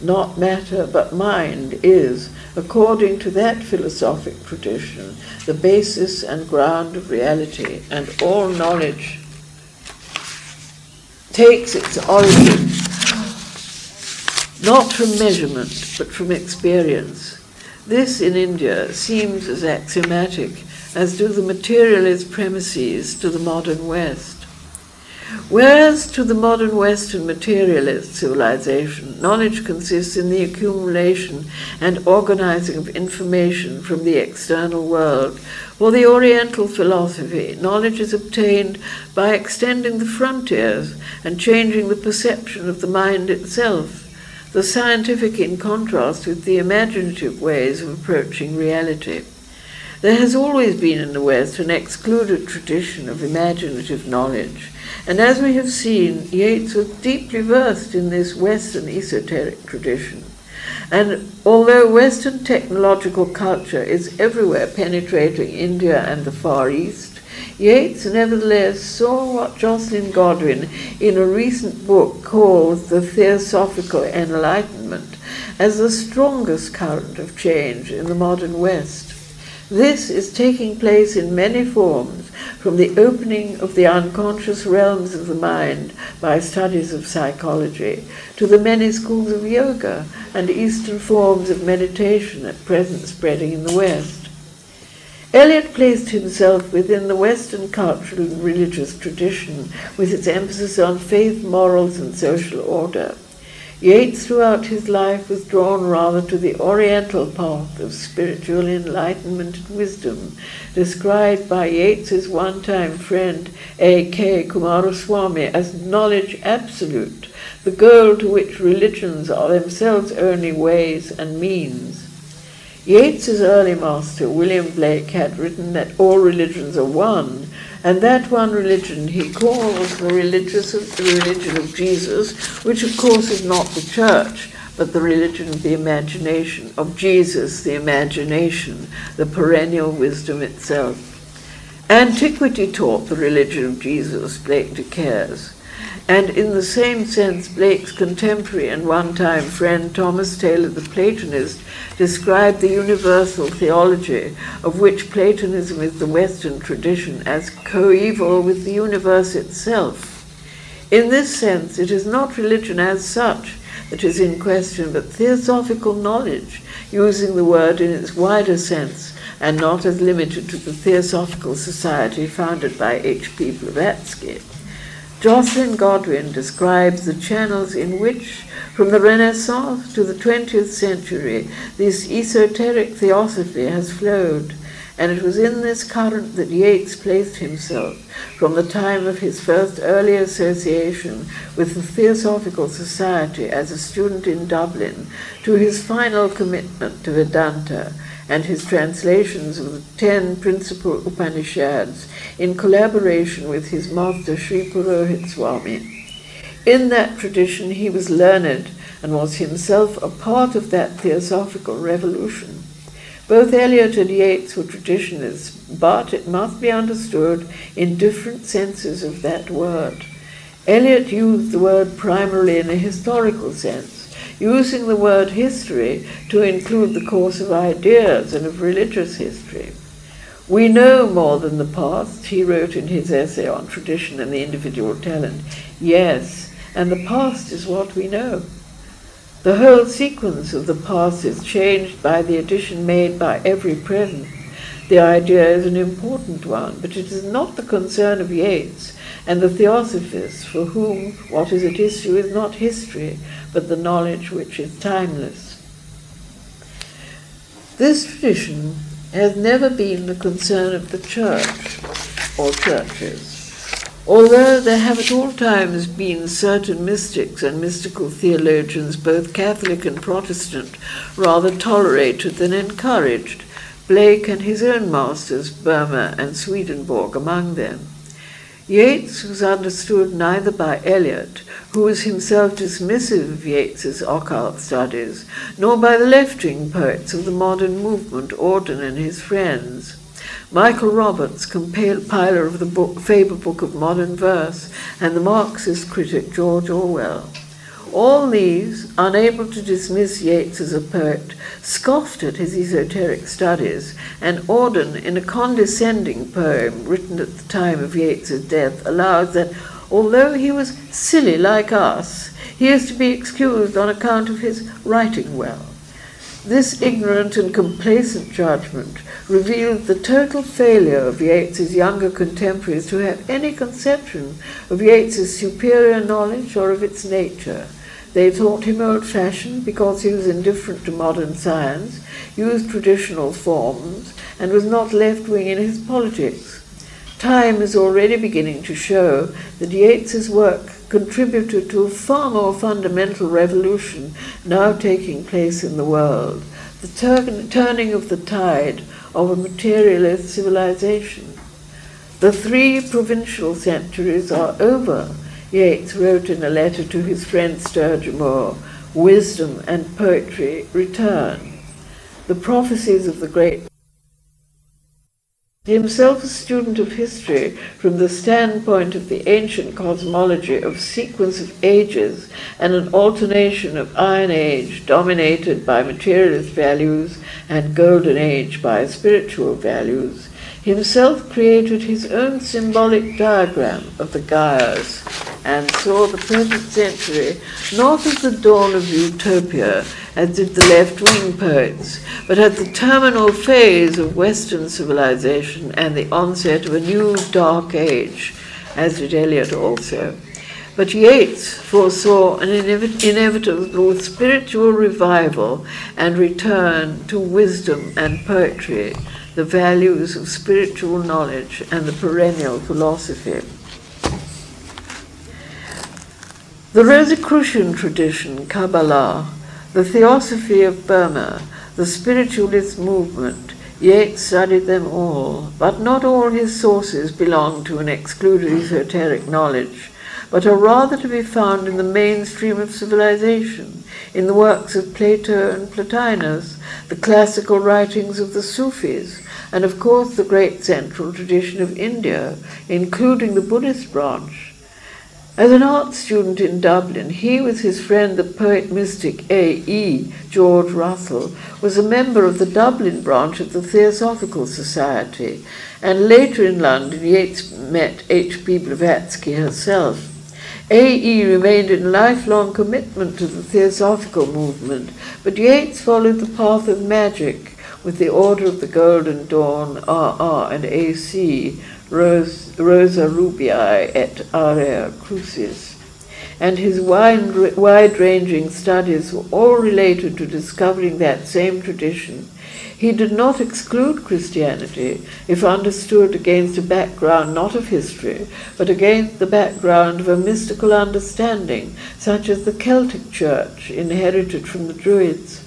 S2: Not matter, but mind is, according to that philosophic tradition, the basis and ground of reality, and all knowledge takes its origin not from measurement, but from experience. This in India seems as axiomatic as do the materialist premises to the modern West. Whereas to the modern Western materialist civilization, knowledge consists in the accumulation and organizing of information from the external world, for the Oriental philosophy, knowledge is obtained by extending the frontiers and changing the perception of the mind itself, the scientific in contrast with the imaginative ways of approaching reality. There has always been in the West an excluded tradition of imaginative knowledge, and as we have seen, Yeats was deeply versed in this Western esoteric tradition. And although Western technological culture is everywhere penetrating India and the Far East, Yeats nevertheless saw what Jocelyn Godwin, in a recent book called The Theosophical Enlightenment, as the strongest current of change in the modern West. This is taking place in many forms, from the opening of the unconscious realms of the mind by studies of psychology, to the many schools of yoga and Eastern forms of meditation at present spreading in the West. Eliot placed himself within the Western cultural and religious tradition with its emphasis on faith, morals, and social order. Yeats throughout his life was drawn rather to the oriental path of spiritual enlightenment and wisdom, described by Yeats's one-time friend A.K. Coomaraswamy as knowledge absolute, the goal to which religions are themselves only ways and means. Yeats's early master, William Blake, had written that all religions are one, and that one religion he calls the, religious the religion of Jesus, which of course is not the church, but the religion of the imagination, of Jesus, the imagination, the perennial wisdom itself. Antiquity taught the religion of Jesus, Blake declares. And in the same sense, Blake's contemporary and one time friend Thomas Taylor the Platonist described the universal theology, of which Platonism is the Western tradition, as coeval with the universe itself. In this sense, it is not religion as such that is in question, but theosophical knowledge, using the word in its wider sense and not as limited to the Theosophical Society founded by H.P. Blavatsky. Jocelyn Godwin describes the channels in which, from the Renaissance to the 20th century, this esoteric theosophy has flowed, and it was in this current that Yeats placed himself from the time of his first early association with the Theosophical Society as a student in Dublin to his final commitment to Vedanta and his translations of the ten principal Upanishads in collaboration with his master Sri Purohit Swami. In that tradition, he was learned and was himself a part of that theosophical revolution. Both Eliot and Yeats were traditionalists, but it must be understood in different senses of that word. Eliot used the word primarily in a historical sense, using the word history to include the course of ideas and of religious history. We know more than the past, he wrote in his essay on tradition and the individual talent. Yes, and the past is what we know. The whole sequence of the past is changed by the addition made by every present. The idea is an important one, but it is not the concern of Yeats and the Theosophists for whom what is at issue is not history, but the knowledge which is timeless. This tradition has never been the concern of the church or churches. Although there have at all times been certain mystics and mystical theologians, both Catholic and Protestant, rather tolerated than encouraged, Blake and his own masters, Boehme and Swedenborg, among them. Yeats was understood neither by Eliot, who was himself dismissive of Yeats's occult studies, nor by the left-wing poets of the modern movement, Auden and his friends. Michael Roberts, compiler of the book, Faber Book of Modern Verse, and the Marxist critic George Orwell. All these, unable to dismiss Yeats as a poet, scoffed at his esoteric studies, and Auden, in a condescending poem written at the time of Yeats's death, allows that although he was silly like us, he is to be excused on account of his writing well. This ignorant and complacent judgment revealed the total failure of Yeats's younger contemporaries to have any conception of Yeats's superior knowledge or of its nature. They thought him old-fashioned because he was indifferent to modern science, used traditional forms, and was not left-wing in his politics. Time is already beginning to show that Yeats's work contributed to a far more fundamental revolution now taking place in the world, the turning of the tide of a materialist civilization. The three provincial centuries are over, Yeats wrote in a letter to his friend Sturge Moore, wisdom and poetry return. The prophecies of the great himself a student of history from the standpoint of the ancient cosmology of sequence of ages and an alternation of Iron Age dominated by materialist values and Golden Age by spiritual values, himself created his own symbolic diagram of the gyres and saw the present century not as the dawn of utopia, as did the left wing poets, but as the terminal phase of Western civilization and the onset of a new dark age, as did Eliot also. But Yeats foresaw an inevitable spiritual revival and return to wisdom and poetry, the values of spiritual knowledge and the perennial philosophy. The Rosicrucian tradition, Kabbalah, the theosophy of Boehme, the spiritualist movement, Yeats studied them all, but not all his sources belong to an excluded esoteric knowledge, but are rather to be found in the mainstream of civilization, in the works of Plato and Plotinus, the classical writings of the Sufis, and of course the great central tradition of India, including the Buddhist branch. As an art student in Dublin, he, with his friend the poet mystic A.E. George Russell, was a member of the Dublin branch of the Theosophical Society, and later in London Yeats met H.P. Blavatsky herself. A.E. remained in lifelong commitment to the Theosophical movement, but Yeats followed the path of magic with the Order of the Golden Dawn, R.R. and A.C., Rosa Rubii et Aurea Crucis. and his wide ranging studies were all related to discovering that same tradition. He did not exclude Christianity if understood against a background not of history, but against the background of a mystical understanding, such as the Celtic Church inherited from the Druids.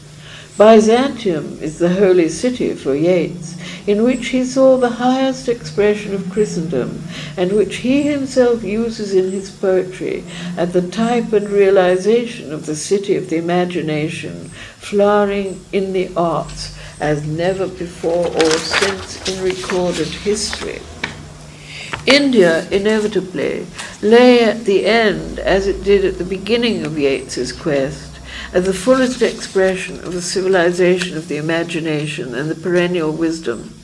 S2: Byzantium is the holy city for Yeats, in which he saw the highest expression of Christendom, and which he himself uses in his poetry as the type and realization of the city of the imagination, flowering in the arts as never before or since in recorded history. India inevitably lay at the end, as it did at the beginning of Yeats's quest, as the fullest expression of the civilization of the imagination and the perennial wisdom.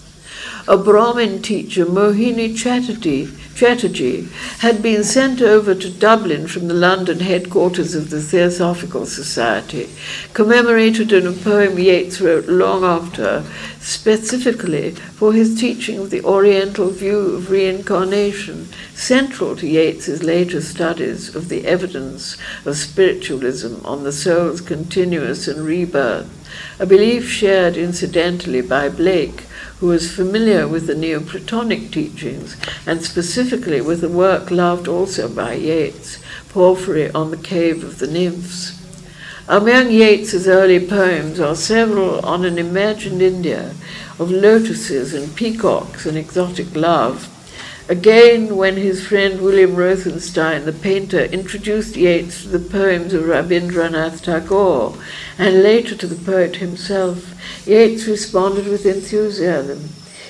S2: A Brahmin teacher, Mohini Chatterjee, Chatterjee, had been sent over to Dublin from the London headquarters of the Theosophical Society, commemorated in a poem Yeats wrote long after, specifically for his teaching of the Oriental view of reincarnation, central to Yeats's later studies of the evidence of spiritualism on the soul's continuous and rebirth, a belief shared incidentally by Blake, who was familiar with the Neoplatonic teachings and specifically with the work loved also by Yeats, Porphyry on the Cave of the Nymphs. Among Yeats's early poems are several on an imagined India of lotuses and peacocks and exotic love. Again, when his friend William Rothenstein, the painter, introduced Yeats to the poems of Rabindranath Tagore and later to the poet himself, Yeats responded with enthusiasm.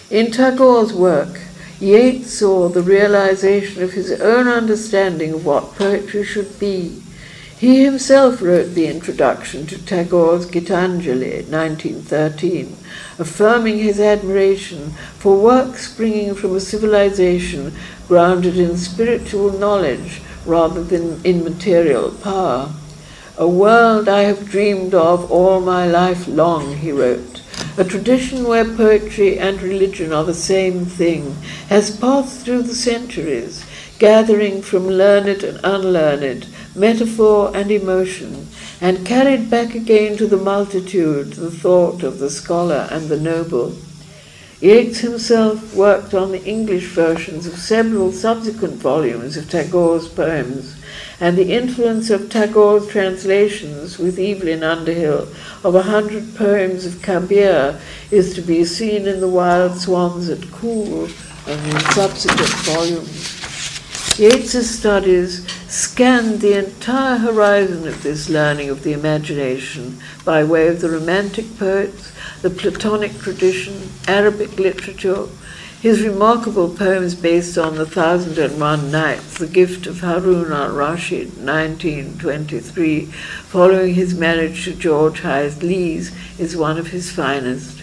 S2: In Tagore's work, Yeats saw the realization of his own understanding of what poetry should be he himself wrote the introduction to Tagore's Gitanjali, 1913, affirming his admiration for work springing from a civilization grounded in spiritual knowledge rather than in material power. A world I have dreamed of all my life long, he wrote, a tradition where poetry and religion are the same thing, has passed through the centuries, gathering from learned and unlearned, metaphor and emotion, and carried back again to the multitude the thought of the scholar and the noble. Yeats himself worked on the English versions of several subsequent volumes of Tagore's poems, and the influence of Tagore's translations with Evelyn Underhill of a hundred poems of Kabir is to be seen in The Wild Swans at Coole and in subsequent volumes. Yeats's studies scanned the entire horizon of this learning of the imagination by way of the Romantic poets, the Platonic tradition, Arabic literature, his remarkable poems based on The Thousand and One Nights, the gift of Harun al-Rashid, 1923, following his marriage to George Hyde Lees, is one of his finest.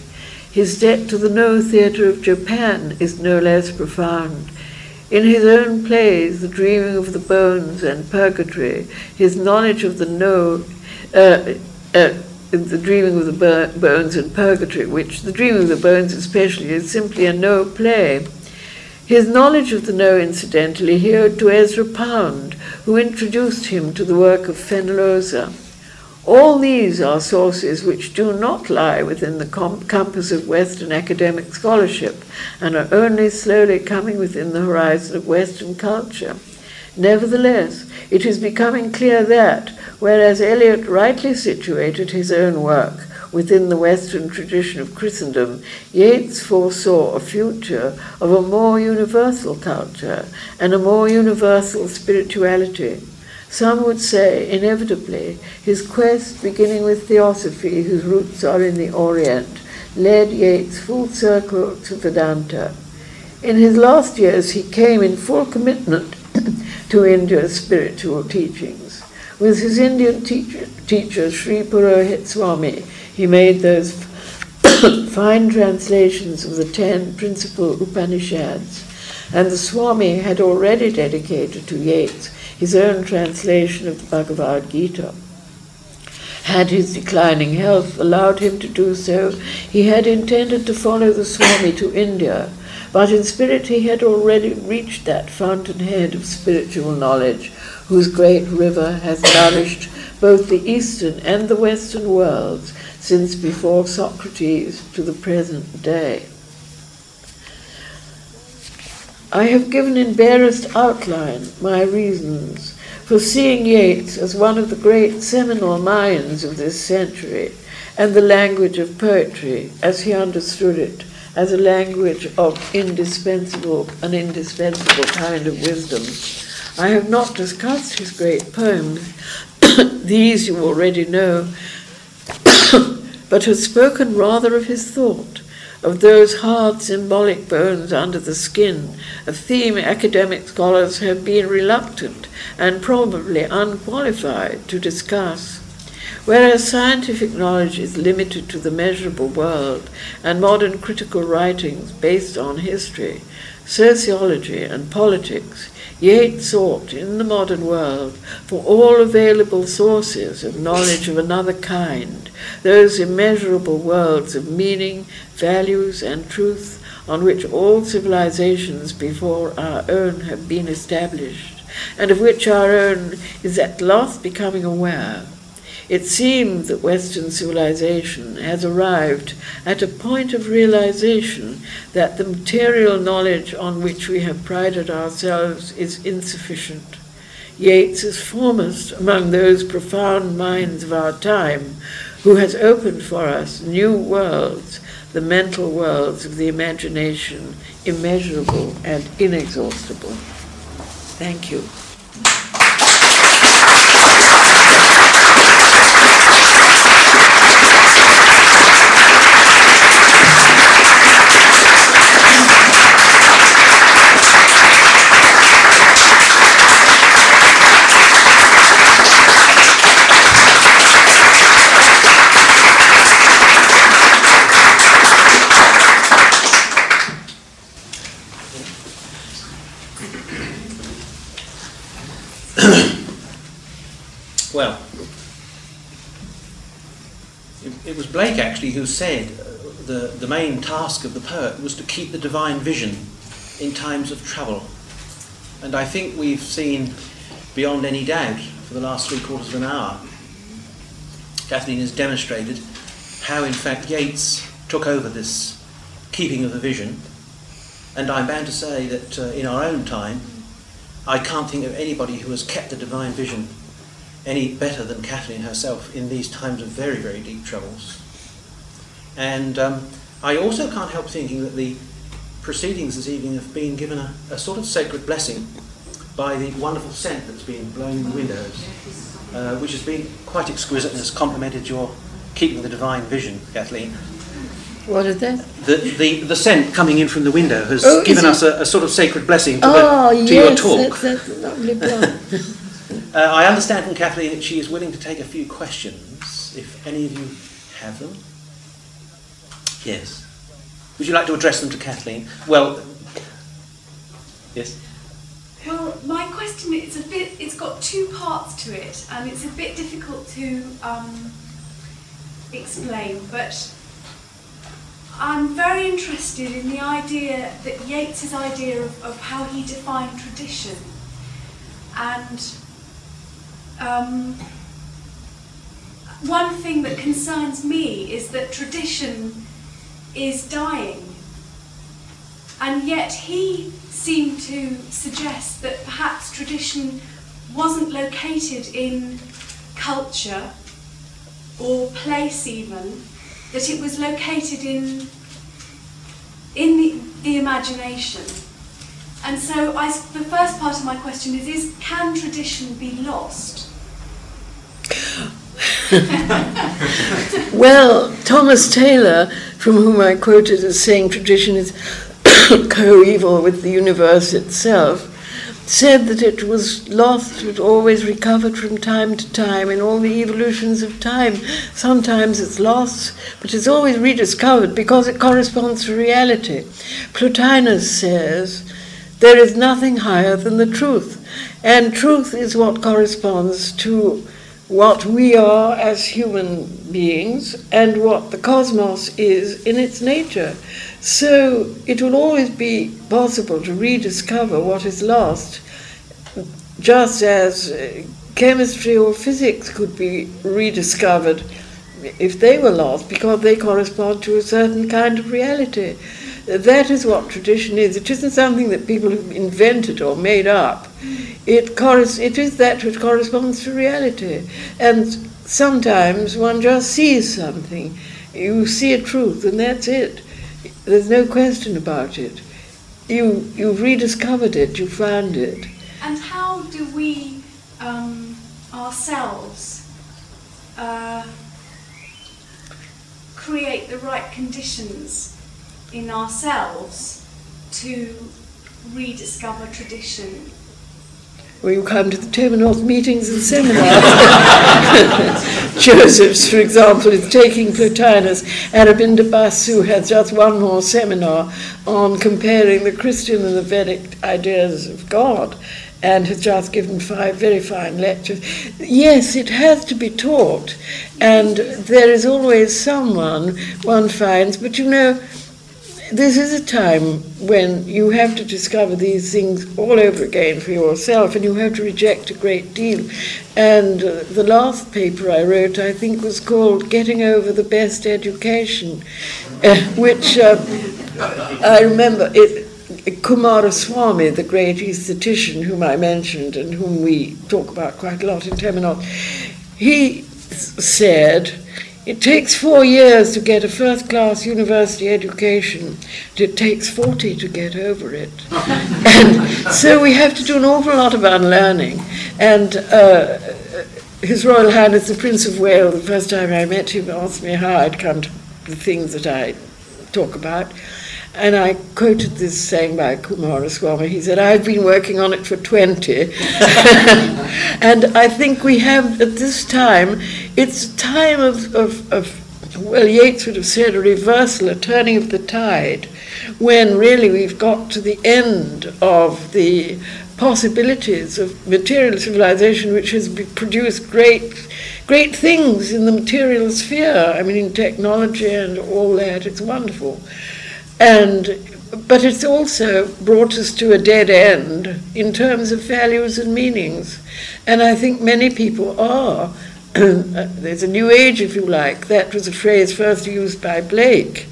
S2: His debt to the Noh Theatre of Japan is no less profound. In his own plays, The Dreaming of the Bones and Purgatory, his knowledge of the Noh, uh, uh, the Dreaming of the Bones and Purgatory, which the Dreaming of the Bones especially is simply a Noh play. His knowledge of the Noh, incidentally, he owed to Ezra Pound, who introduced him to the work of Fenollosa. All these are sources which do not lie within the com- compass of Western academic scholarship and are only slowly coming within the horizon of Western culture. Nevertheless, it is becoming clear that, whereas Eliot rightly situated his own work within the Western tradition of Christendom, Yeats foresaw a future of a more universal culture and a more universal spirituality. Some would say, inevitably, his quest, beginning with theosophy, whose roots are in the Orient, led Yeats full circle to Vedanta. In his last years, he came in full commitment to India's spiritual teachings. With his Indian teacher, teacher Sri Purohit Swami, he made those fine translations of the ten principal Upanishads, and the Swami had already dedicated to Yeats his own translation of the Bhagavad Gita. Had his declining health allowed him to do so, he had intended to follow the Swami to India, but in spirit he had already reached that fountainhead of spiritual knowledge whose great river has nourished both the Eastern and the Western worlds since before Socrates to the present day. I have given in barest outline my reasons for seeing Yeats as one of the great seminal minds of this century and the language of poetry as he understood it as a language of indispensable, an indispensable kind of wisdom. I have not discussed his great poems, these you already know, but have spoken rather of his thought, of those hard symbolic bones under the skin, a theme academic scholars have been reluctant and probably unqualified to discuss. Whereas scientific knowledge is limited to the measurable world and modern critical writings based on history, sociology, and politics, Yeats sought in the modern world for all available sources of knowledge of another kind, those immeasurable worlds of meaning, values, and truth on which all civilizations before our own have been established, and of which our own is at last becoming aware. It seems that Western civilization has arrived at a point of realization that the material knowledge on which we have prided ourselves is insufficient. Yeats is foremost among those profound minds of our time who has opened for us new worlds, the mental worlds of the imagination, immeasurable and inexhaustible. Thank you.
S1: Actually who said uh, the, the main task of the poet was to keep the divine vision in times of trouble. And I think we've seen beyond any doubt for the last three quarters of an hour, Kathleen has demonstrated how, in fact, Yeats took over this keeping of the vision. And I'm bound to say that uh, in our own time, I can't think of anybody who has kept the divine vision any better than Kathleen herself in these times of very, very deep troubles. And um, I also can't help thinking that the proceedings this evening have been given a, a, sort of sacred blessing by the wonderful scent that's been blowing in the windows, uh, which has been quite exquisite and has complemented your keeping the divine vision, Kathleen.
S2: What is that?
S1: The, the, the scent coming in from the window has oh, given us a, a, sort of sacred blessing to,
S2: oh,
S1: the, to
S2: yes,
S1: your talk.
S2: That's, that's lovely
S1: uh, I understand from Kathleen that she is willing to take a few questions, if any of you have them. Yes. Would you like to address them to Kathleen? Well, yes.
S4: Well, my question is a bit. It's got two parts to it, and it's a bit difficult to um, explain. But I'm very interested in the idea that Yeats's idea of, of how he defined tradition, and um, one thing that concerns me is that tradition is dying, and yet he seemed to suggest that perhaps tradition wasn't located in culture or place even that it was located in, in the, the imagination. And so I, the first part of my question is, is can tradition be lost?
S2: well, Thomas Taylor, from whom I quoted as saying tradition is coeval with the universe itself, said that it was lost, but always recovered from time to time in all the evolutions of time. Sometimes it's lost, but it's always rediscovered because it corresponds to reality. Plotinus says, There is nothing higher than the truth, and truth is what corresponds to what we are as human beings and what the cosmos is in its nature. So it will always be possible to rediscover what is lost just as uh, chemistry or physics could be rediscovered if they were lost because they correspond to a certain kind of reality. That is what tradition is. It isn't something that people have invented or made up. It, corres- it is that which corresponds to reality. And sometimes one just sees something. You see a truth, and that's it. There's no question about it. You, you've rediscovered it, you found it.
S4: And how do we um, ourselves uh, create the right conditions in ourselves to rediscover tradition?
S2: Well, you come to the Temenos meetings and seminars. Joseph's, for example, is taking Plotinus. Arabinda Basu has just one more seminar on comparing the Christian and the Vedic ideas of God and has just given five very fine lectures. Yes, it has to be taught, and there is always someone one finds, but you know, this is a time when you have to discover these things all over again for yourself, and you have to reject a great deal. And uh, the last paper I wrote, I think, was called Getting Over the Best Education, uh, which uh, I remember it. Coomaraswamy, the great aesthetician whom I mentioned and whom we talk about quite a lot in Temenos, he said, it takes four years to get a first class university education, it takes 40 to get over it. and so we have to do an awful lot of unlearning. And uh, His Royal Highness the Prince of Wales, the first time I met him, asked me how I'd come to the things that I talk about. And I quoted this saying by Coomaraswamy. He said, I've been working on it for 20. and I think we have, at this time, it's a time of, of, of, well, Yeats would have said a reversal, a turning of the tide, when really we've got to the end of the possibilities of material civilization, which has produced great, great things in the material sphere. I mean, in technology and all that, it's wonderful. And but it's also brought us to a dead end in terms of values and meanings. And I think many people are. There's a new age, if you like. That was a phrase first used by Blake.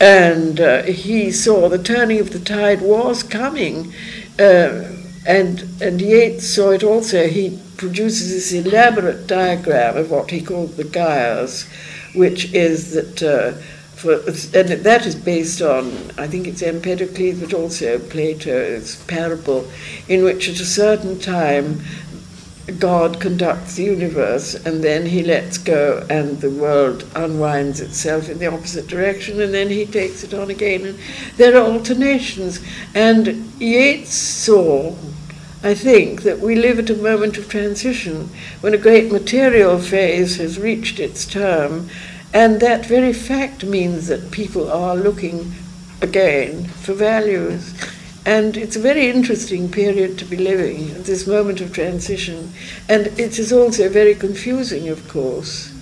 S2: And uh, he saw the turning of the tide was coming. Uh, and, and Yeats saw it also. He produces this elaborate diagram of what he called the gyres, which is that. Uh, for, and that is based on, I think it's Empedocles, but also Plato's parable, in which at a certain time God conducts the universe and then he lets go and the world unwinds itself in the opposite direction and then he takes it on again. And there are alternations. And Yeats saw, I think, that we live at a moment of transition when a great material phase has reached its term and that very fact means that people are looking again for values. And it's a very interesting period to be living this moment of transition. And it is also very confusing, of course.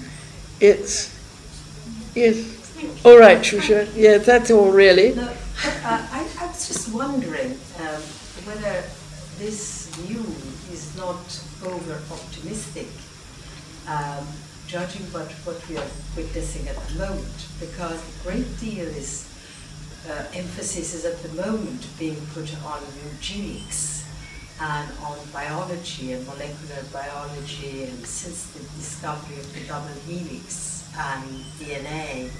S2: It's, yes. All right, Shusha. Yeah, that's all really.
S3: No, uh, I, I was just wondering um, whether this view is not over optimistic. Um, judging what, what we are witnessing at the moment, because a great deal is uh, emphasis is at the moment being put on eugenics and on biology and molecular biology, and since the discovery of the double helix and DNA.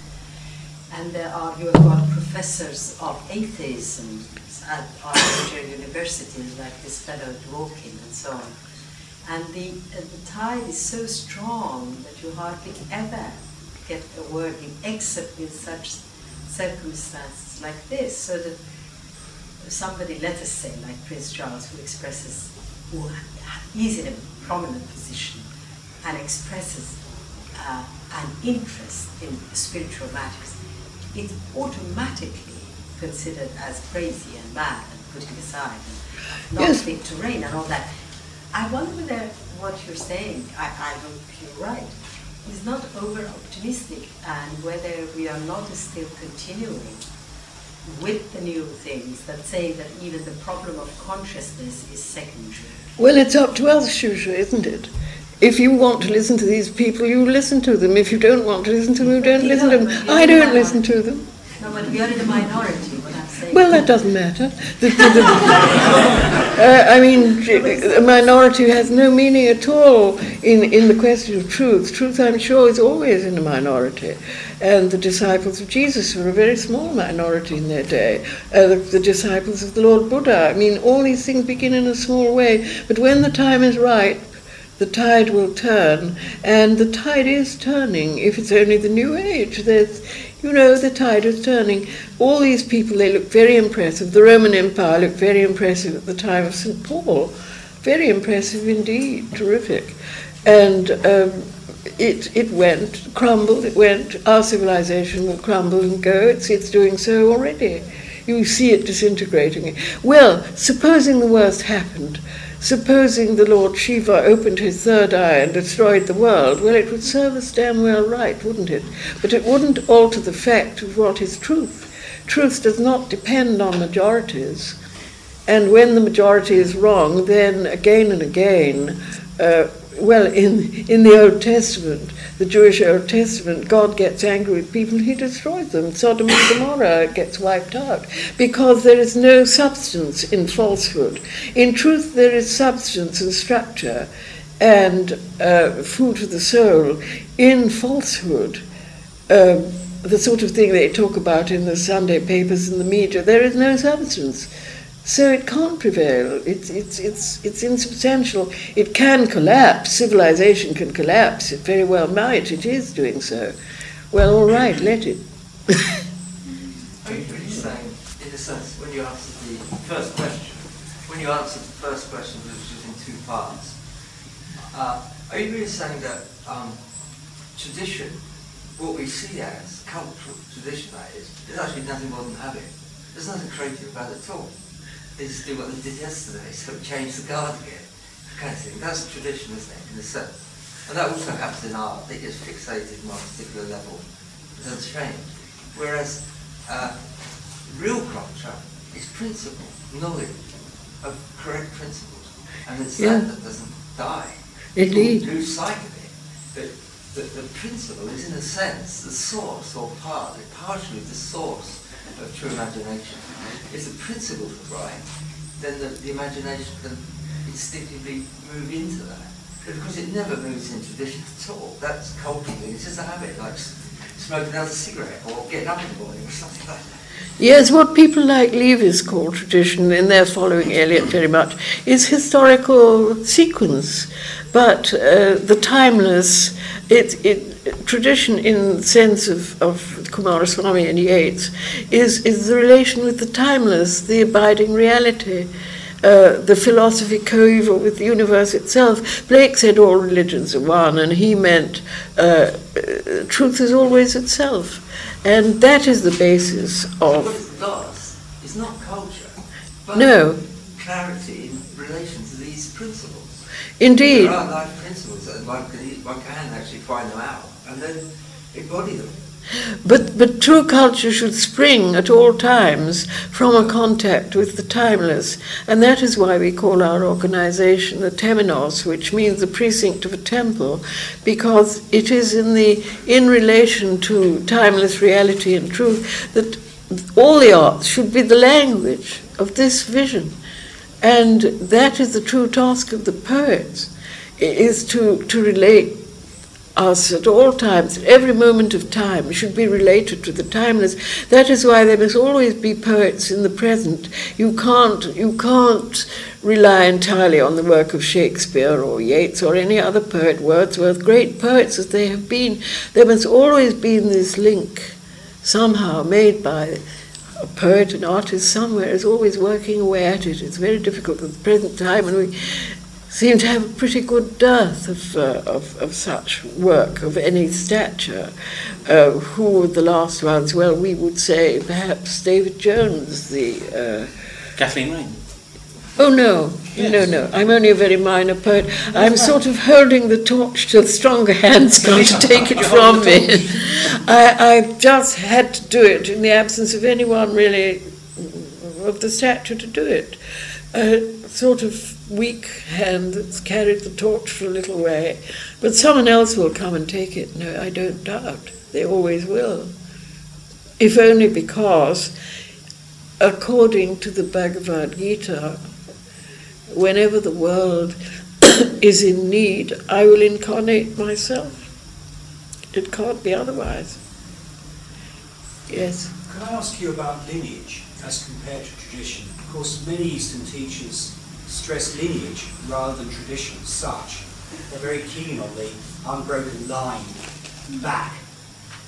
S3: And there are, you have got professors of atheism at our major universities, like this fellow Dworkin and so on and the, uh, the tide is so strong that you hardly ever get a word in, except in such circumstances like this, so that somebody, let us say, like Prince Charles, who expresses, who is in a prominent position and expresses uh, an interest in spiritual matters, it's automatically considered as crazy and mad and putting aside and not
S2: yes.
S3: fit to reign and all that. I wonder whether what you're saying, I, I hope you're right, is not over optimistic and whether we are not still continuing with the new things that say that even the problem of consciousness is secondary.
S2: Well, it's up to us, Shusha, isn't it? If you want to listen to these people, you listen to them. If you don't want to listen to them, you don't listen to them. I don't listen to them.
S3: No, but we are in the minority, what I'm saying.
S2: Well, that doesn't matter. The, the, the, uh, I mean, a minority has no meaning at all in, in the question of truth. Truth, I'm sure, is always in a minority. And the disciples of Jesus were a very small minority in their day. Uh, the, the disciples of the Lord Buddha. I mean, all these things begin in a small way. But when the time is right, the tide will turn, and the tide is turning if it's only the new age. There's, you know, the tide is turning. All these people, they look very impressive. The Roman Empire looked very impressive at the time of St. Paul. Very impressive indeed, terrific. And um, it, it went, crumbled, it went. Our civilization will crumble and go. It's, it's doing so already. You see it disintegrating. Well, supposing the worst happened, supposing the Lord Shiva opened his third eye and destroyed the world, well, it would serve us damn well right, wouldn't it? But it wouldn't alter the fact of what is truth. Truth does not depend on majorities. And when the majority is wrong, then again and again, uh, well, in, in the Old Testament, the Jewish Old Testament, God gets angry with people he destroys them. Sodom and Gomorrah gets wiped out because there is no substance in falsehood. In truth, there is substance and structure and uh, food for the soul. In falsehood, um, the sort of thing they talk about in the Sunday papers and the media, there is no substance. So it can't prevail. It's, it's, it's, it's insubstantial. It can collapse. Civilization can collapse. It very well might. It is doing so. Well, all right, let it.
S5: Are you really saying, in a sense, when you answered the first question, when you answered the first question, which was in two parts, uh, are you really saying that um, tradition, what we see as cultural tradition, that is, is actually nothing more than habit? There's nothing creative about it at all they just do what they did yesterday, so change the guard again, kind of thing. That's tradition, isn't it, in a sense? And that also happens in art. They get fixated on a particular level. It doesn't change. Whereas uh, real culture is principle, knowledge of correct principles. And it's yeah. that that doesn't die.
S2: Indeed.
S5: You lose sight of it. But the, the principle is, in a sense, the source, or partly, partially the source of true imagination if the principle for right, then the, the imagination can instinctively move into that. Because it never moves in tradition at all. That's culturally, it's just a habit, like smoking another cigarette or getting up in the morning or something like that.
S2: Yes, what people like Leavis call tradition, and they're following Eliot very much, is historical sequence. But uh, the timeless, it, it, tradition in the sense of, of Coomaraswamy and Yeats is, is the relation with the timeless, the abiding reality. Uh, the philosophy coeval with the universe itself. Blake said all religions are one, and he meant uh, uh, truth is always itself. And that is the basis of.
S5: What lost is not culture, but
S2: no.
S5: clarity in relation to these principles.
S2: Indeed.
S5: There are life principles, and one can, one can actually find them out and then embody them.
S2: But, but true culture should spring at all times from a contact with the timeless, and that is why we call our organization the Temenos, which means the precinct of a temple, because it is in the in relation to timeless reality and truth that all the arts should be the language of this vision, and that is the true task of the poets, is to to relate us at all times, every moment of time, should be related to the timeless. That is why there must always be poets in the present. You can't, you can't rely entirely on the work of Shakespeare or Yeats or any other poet, Wordsworth, great poets as they have been. There must always be this link, somehow made by a poet, an artist somewhere is always working away at it. It's very difficult at the present time, and we seem to have a pretty good dearth of, uh, of, of, such work of any stature. Uh, who were the last ones? Well, we would say perhaps David Jones, the.
S1: Uh, Kathleen Raine.
S2: Oh no, yes. no, no. I'm only a very minor poet. I'm sort of holding the torch till stronger hands come to take it from me. I, I've just had to do it in the absence of anyone really of the stature to do it. A sort of weak hand that's carried the torch for a little way, but someone else will come and take it. No, I don't doubt. They always will. If only because, according to the Bhagavad Gita, whenever the world is in need, I will incarnate myself. It can't be otherwise. Yes.
S6: Can I ask you about lineage as compared to tradition? Of course, many Eastern teachers stress lineage rather than tradition as such. They're very keen on the unbroken line back.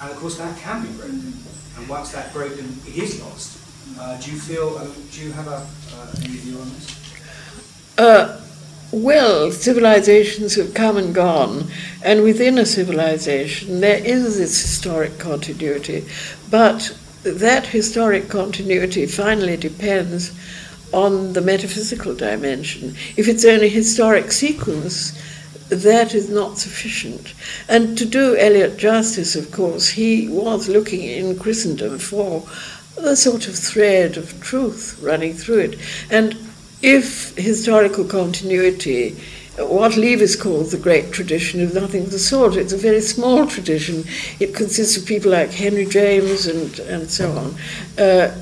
S6: And of course, that can be broken. And once that's broken, it is lost. Uh, do you feel, uh, do you have a, uh, any view on this?
S2: Uh, well, civilizations have come and gone, and within a civilization there is this historic continuity, but that historic continuity finally depends on the metaphysical dimension. If it's only historic sequence, that is not sufficient. And to do Eliot justice, of course, he was looking in Christendom for a sort of thread of truth running through it. And if historical continuity, what Leavis calls the great tradition, is nothing of the sort. It's a very small tradition. It consists of people like Henry James and, and so on. Uh,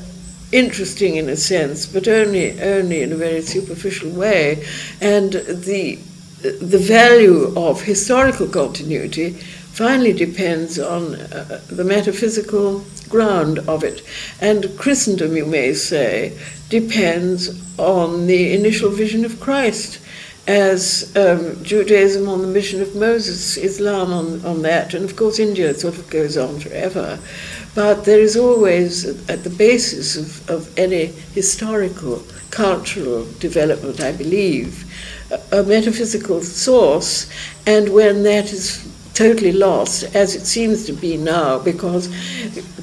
S2: interesting in a sense, but only only in a very superficial way. And the the value of historical continuity finally depends on uh, the metaphysical ground of it. And Christendom, you may say, depends on the initial vision of Christ, as um, Judaism on the mission of Moses, Islam on, on that, and of course India sort of goes on forever. But there is always, at the basis of, of any historical, cultural development, I believe, a, a metaphysical source, and when that is totally lost, as it seems to be now, because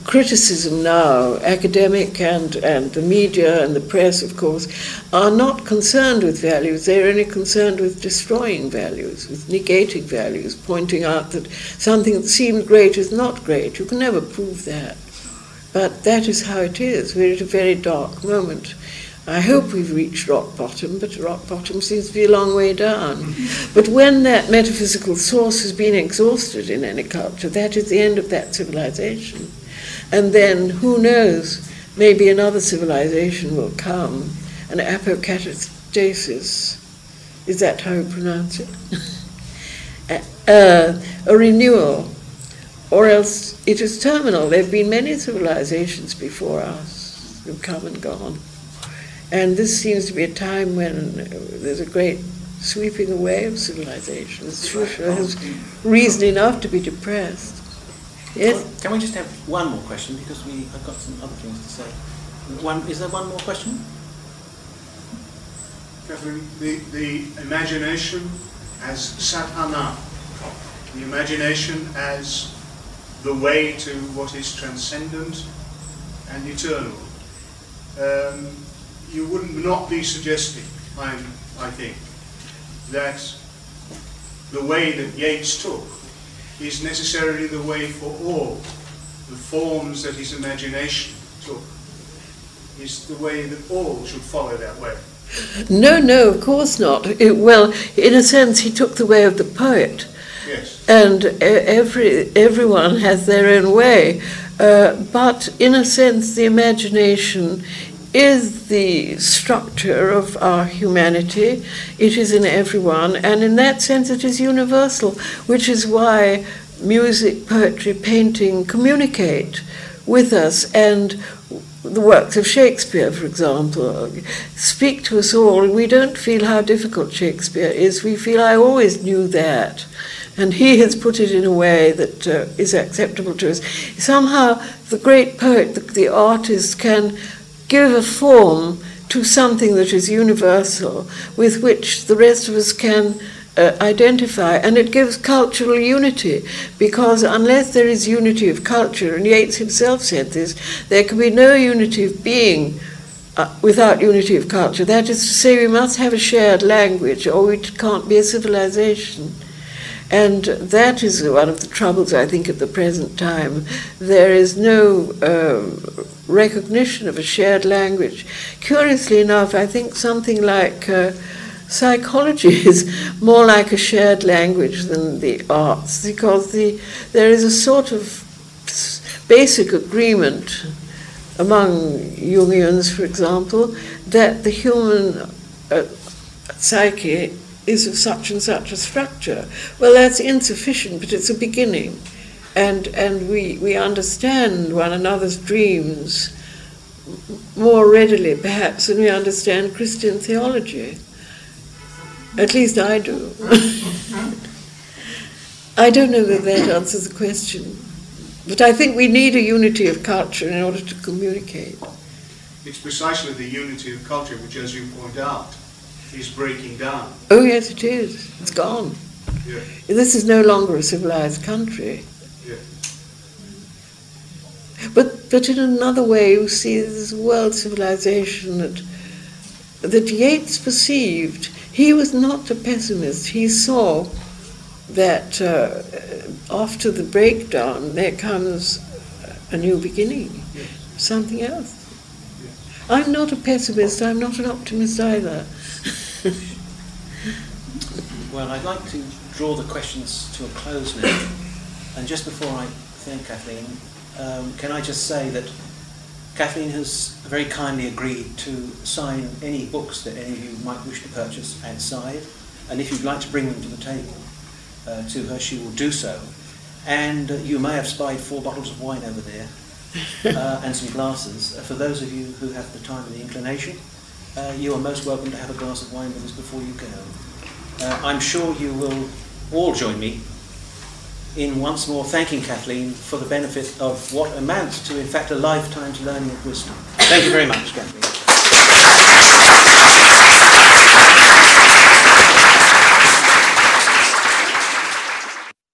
S2: criticism now, academic and, and the media and the press, of course, are not concerned with values. They're only concerned with destroying values, with negating values, pointing out that something that seemed great is not great. You can never prove that. But that is how it is. We're at a very dark moment. I hope we've reached rock bottom, but rock bottom seems to be a long way down. But when that metaphysical source has been exhausted in any culture, that is the end of that civilization. And then, who knows, maybe another civilization will come, an apokatastasis. Is that how you pronounce it? uh, a renewal. Or else it is terminal. There have been many civilizations before us who've come and gone. And this seems to be a time when there's a great sweeping away of civilization. Shusha has reason enough to be depressed. Yes?
S1: Can we just have one more question because we have got some other things to say. One, is there one more question?
S7: Catherine, the, the imagination as sadhana, the imagination as the way to what is transcendent and eternal. Um, you would not be suggesting, I'm, I think, that the way that Yeats took is necessarily the way for all the forms that his imagination took, is the way that all should follow that way.
S2: No, no, of course not. It, well, in a sense, he took the way of the poet.
S7: Yes.
S2: And every, everyone has their own way. Uh, but in a sense, the imagination is the structure of our humanity. It is in everyone, and in that sense, it is universal, which is why music, poetry, painting communicate with us, and the works of Shakespeare, for example, speak to us all. We don't feel how difficult Shakespeare is, we feel, I always knew that. And he has put it in a way that uh, is acceptable to us. Somehow, the great poet, the, the artist, can give a form to something that is universal with which the rest of us can uh, identify. And it gives cultural unity because unless there is unity of culture, and Yeats himself said this, there can be no unity of being. Uh, without unity of culture. That is to say, we must have a shared language, or we can't be a civilization. And that is one of the troubles, I think, at the present time. There is no um, recognition of a shared language. Curiously enough, I think something like uh, psychology is more like a shared language than the arts because the, there is a sort of basic agreement among Jungians, for example, that the human uh, psyche is of such and such a structure. Well, that's insufficient, but it's a beginning. And, and we, we understand one another's dreams more readily, perhaps, than we understand Christian theology. At least I do. I don't know that that answers the question. But I think we need a unity of culture in order to communicate.
S7: It's precisely the unity of culture which, as you point out, is breaking down.
S2: Oh, yes, it is. It's gone.
S7: Yeah.
S2: This is no longer a civilized country.
S7: Yeah.
S2: But, but in another way, you see this world civilization that, that Yeats perceived. He was not a pessimist. He saw that uh, after the breakdown, there comes a new beginning,
S7: Yes.
S2: something else.
S7: Yes.
S2: I'm not a pessimist, I'm not an optimist either.
S1: Well, I'd like to draw the questions to a close now. And just before I thank Kathleen, um, can I just say that Kathleen has very kindly agreed to sign any books that any of you might wish to purchase outside. And if you'd like to bring them to the table uh, to her, she will do so. And uh, you may have spied four bottles of wine over there uh, and some glasses. Uh, for those of you who have the time and the inclination, uh, you are most welcome to have a glass of wine with us before you go. Uh, I'm sure you will all join me in once more thanking Kathleen for the benefit of what amounts to, in fact, a lifetime's learning of wisdom. Thank you very much, Kathleen.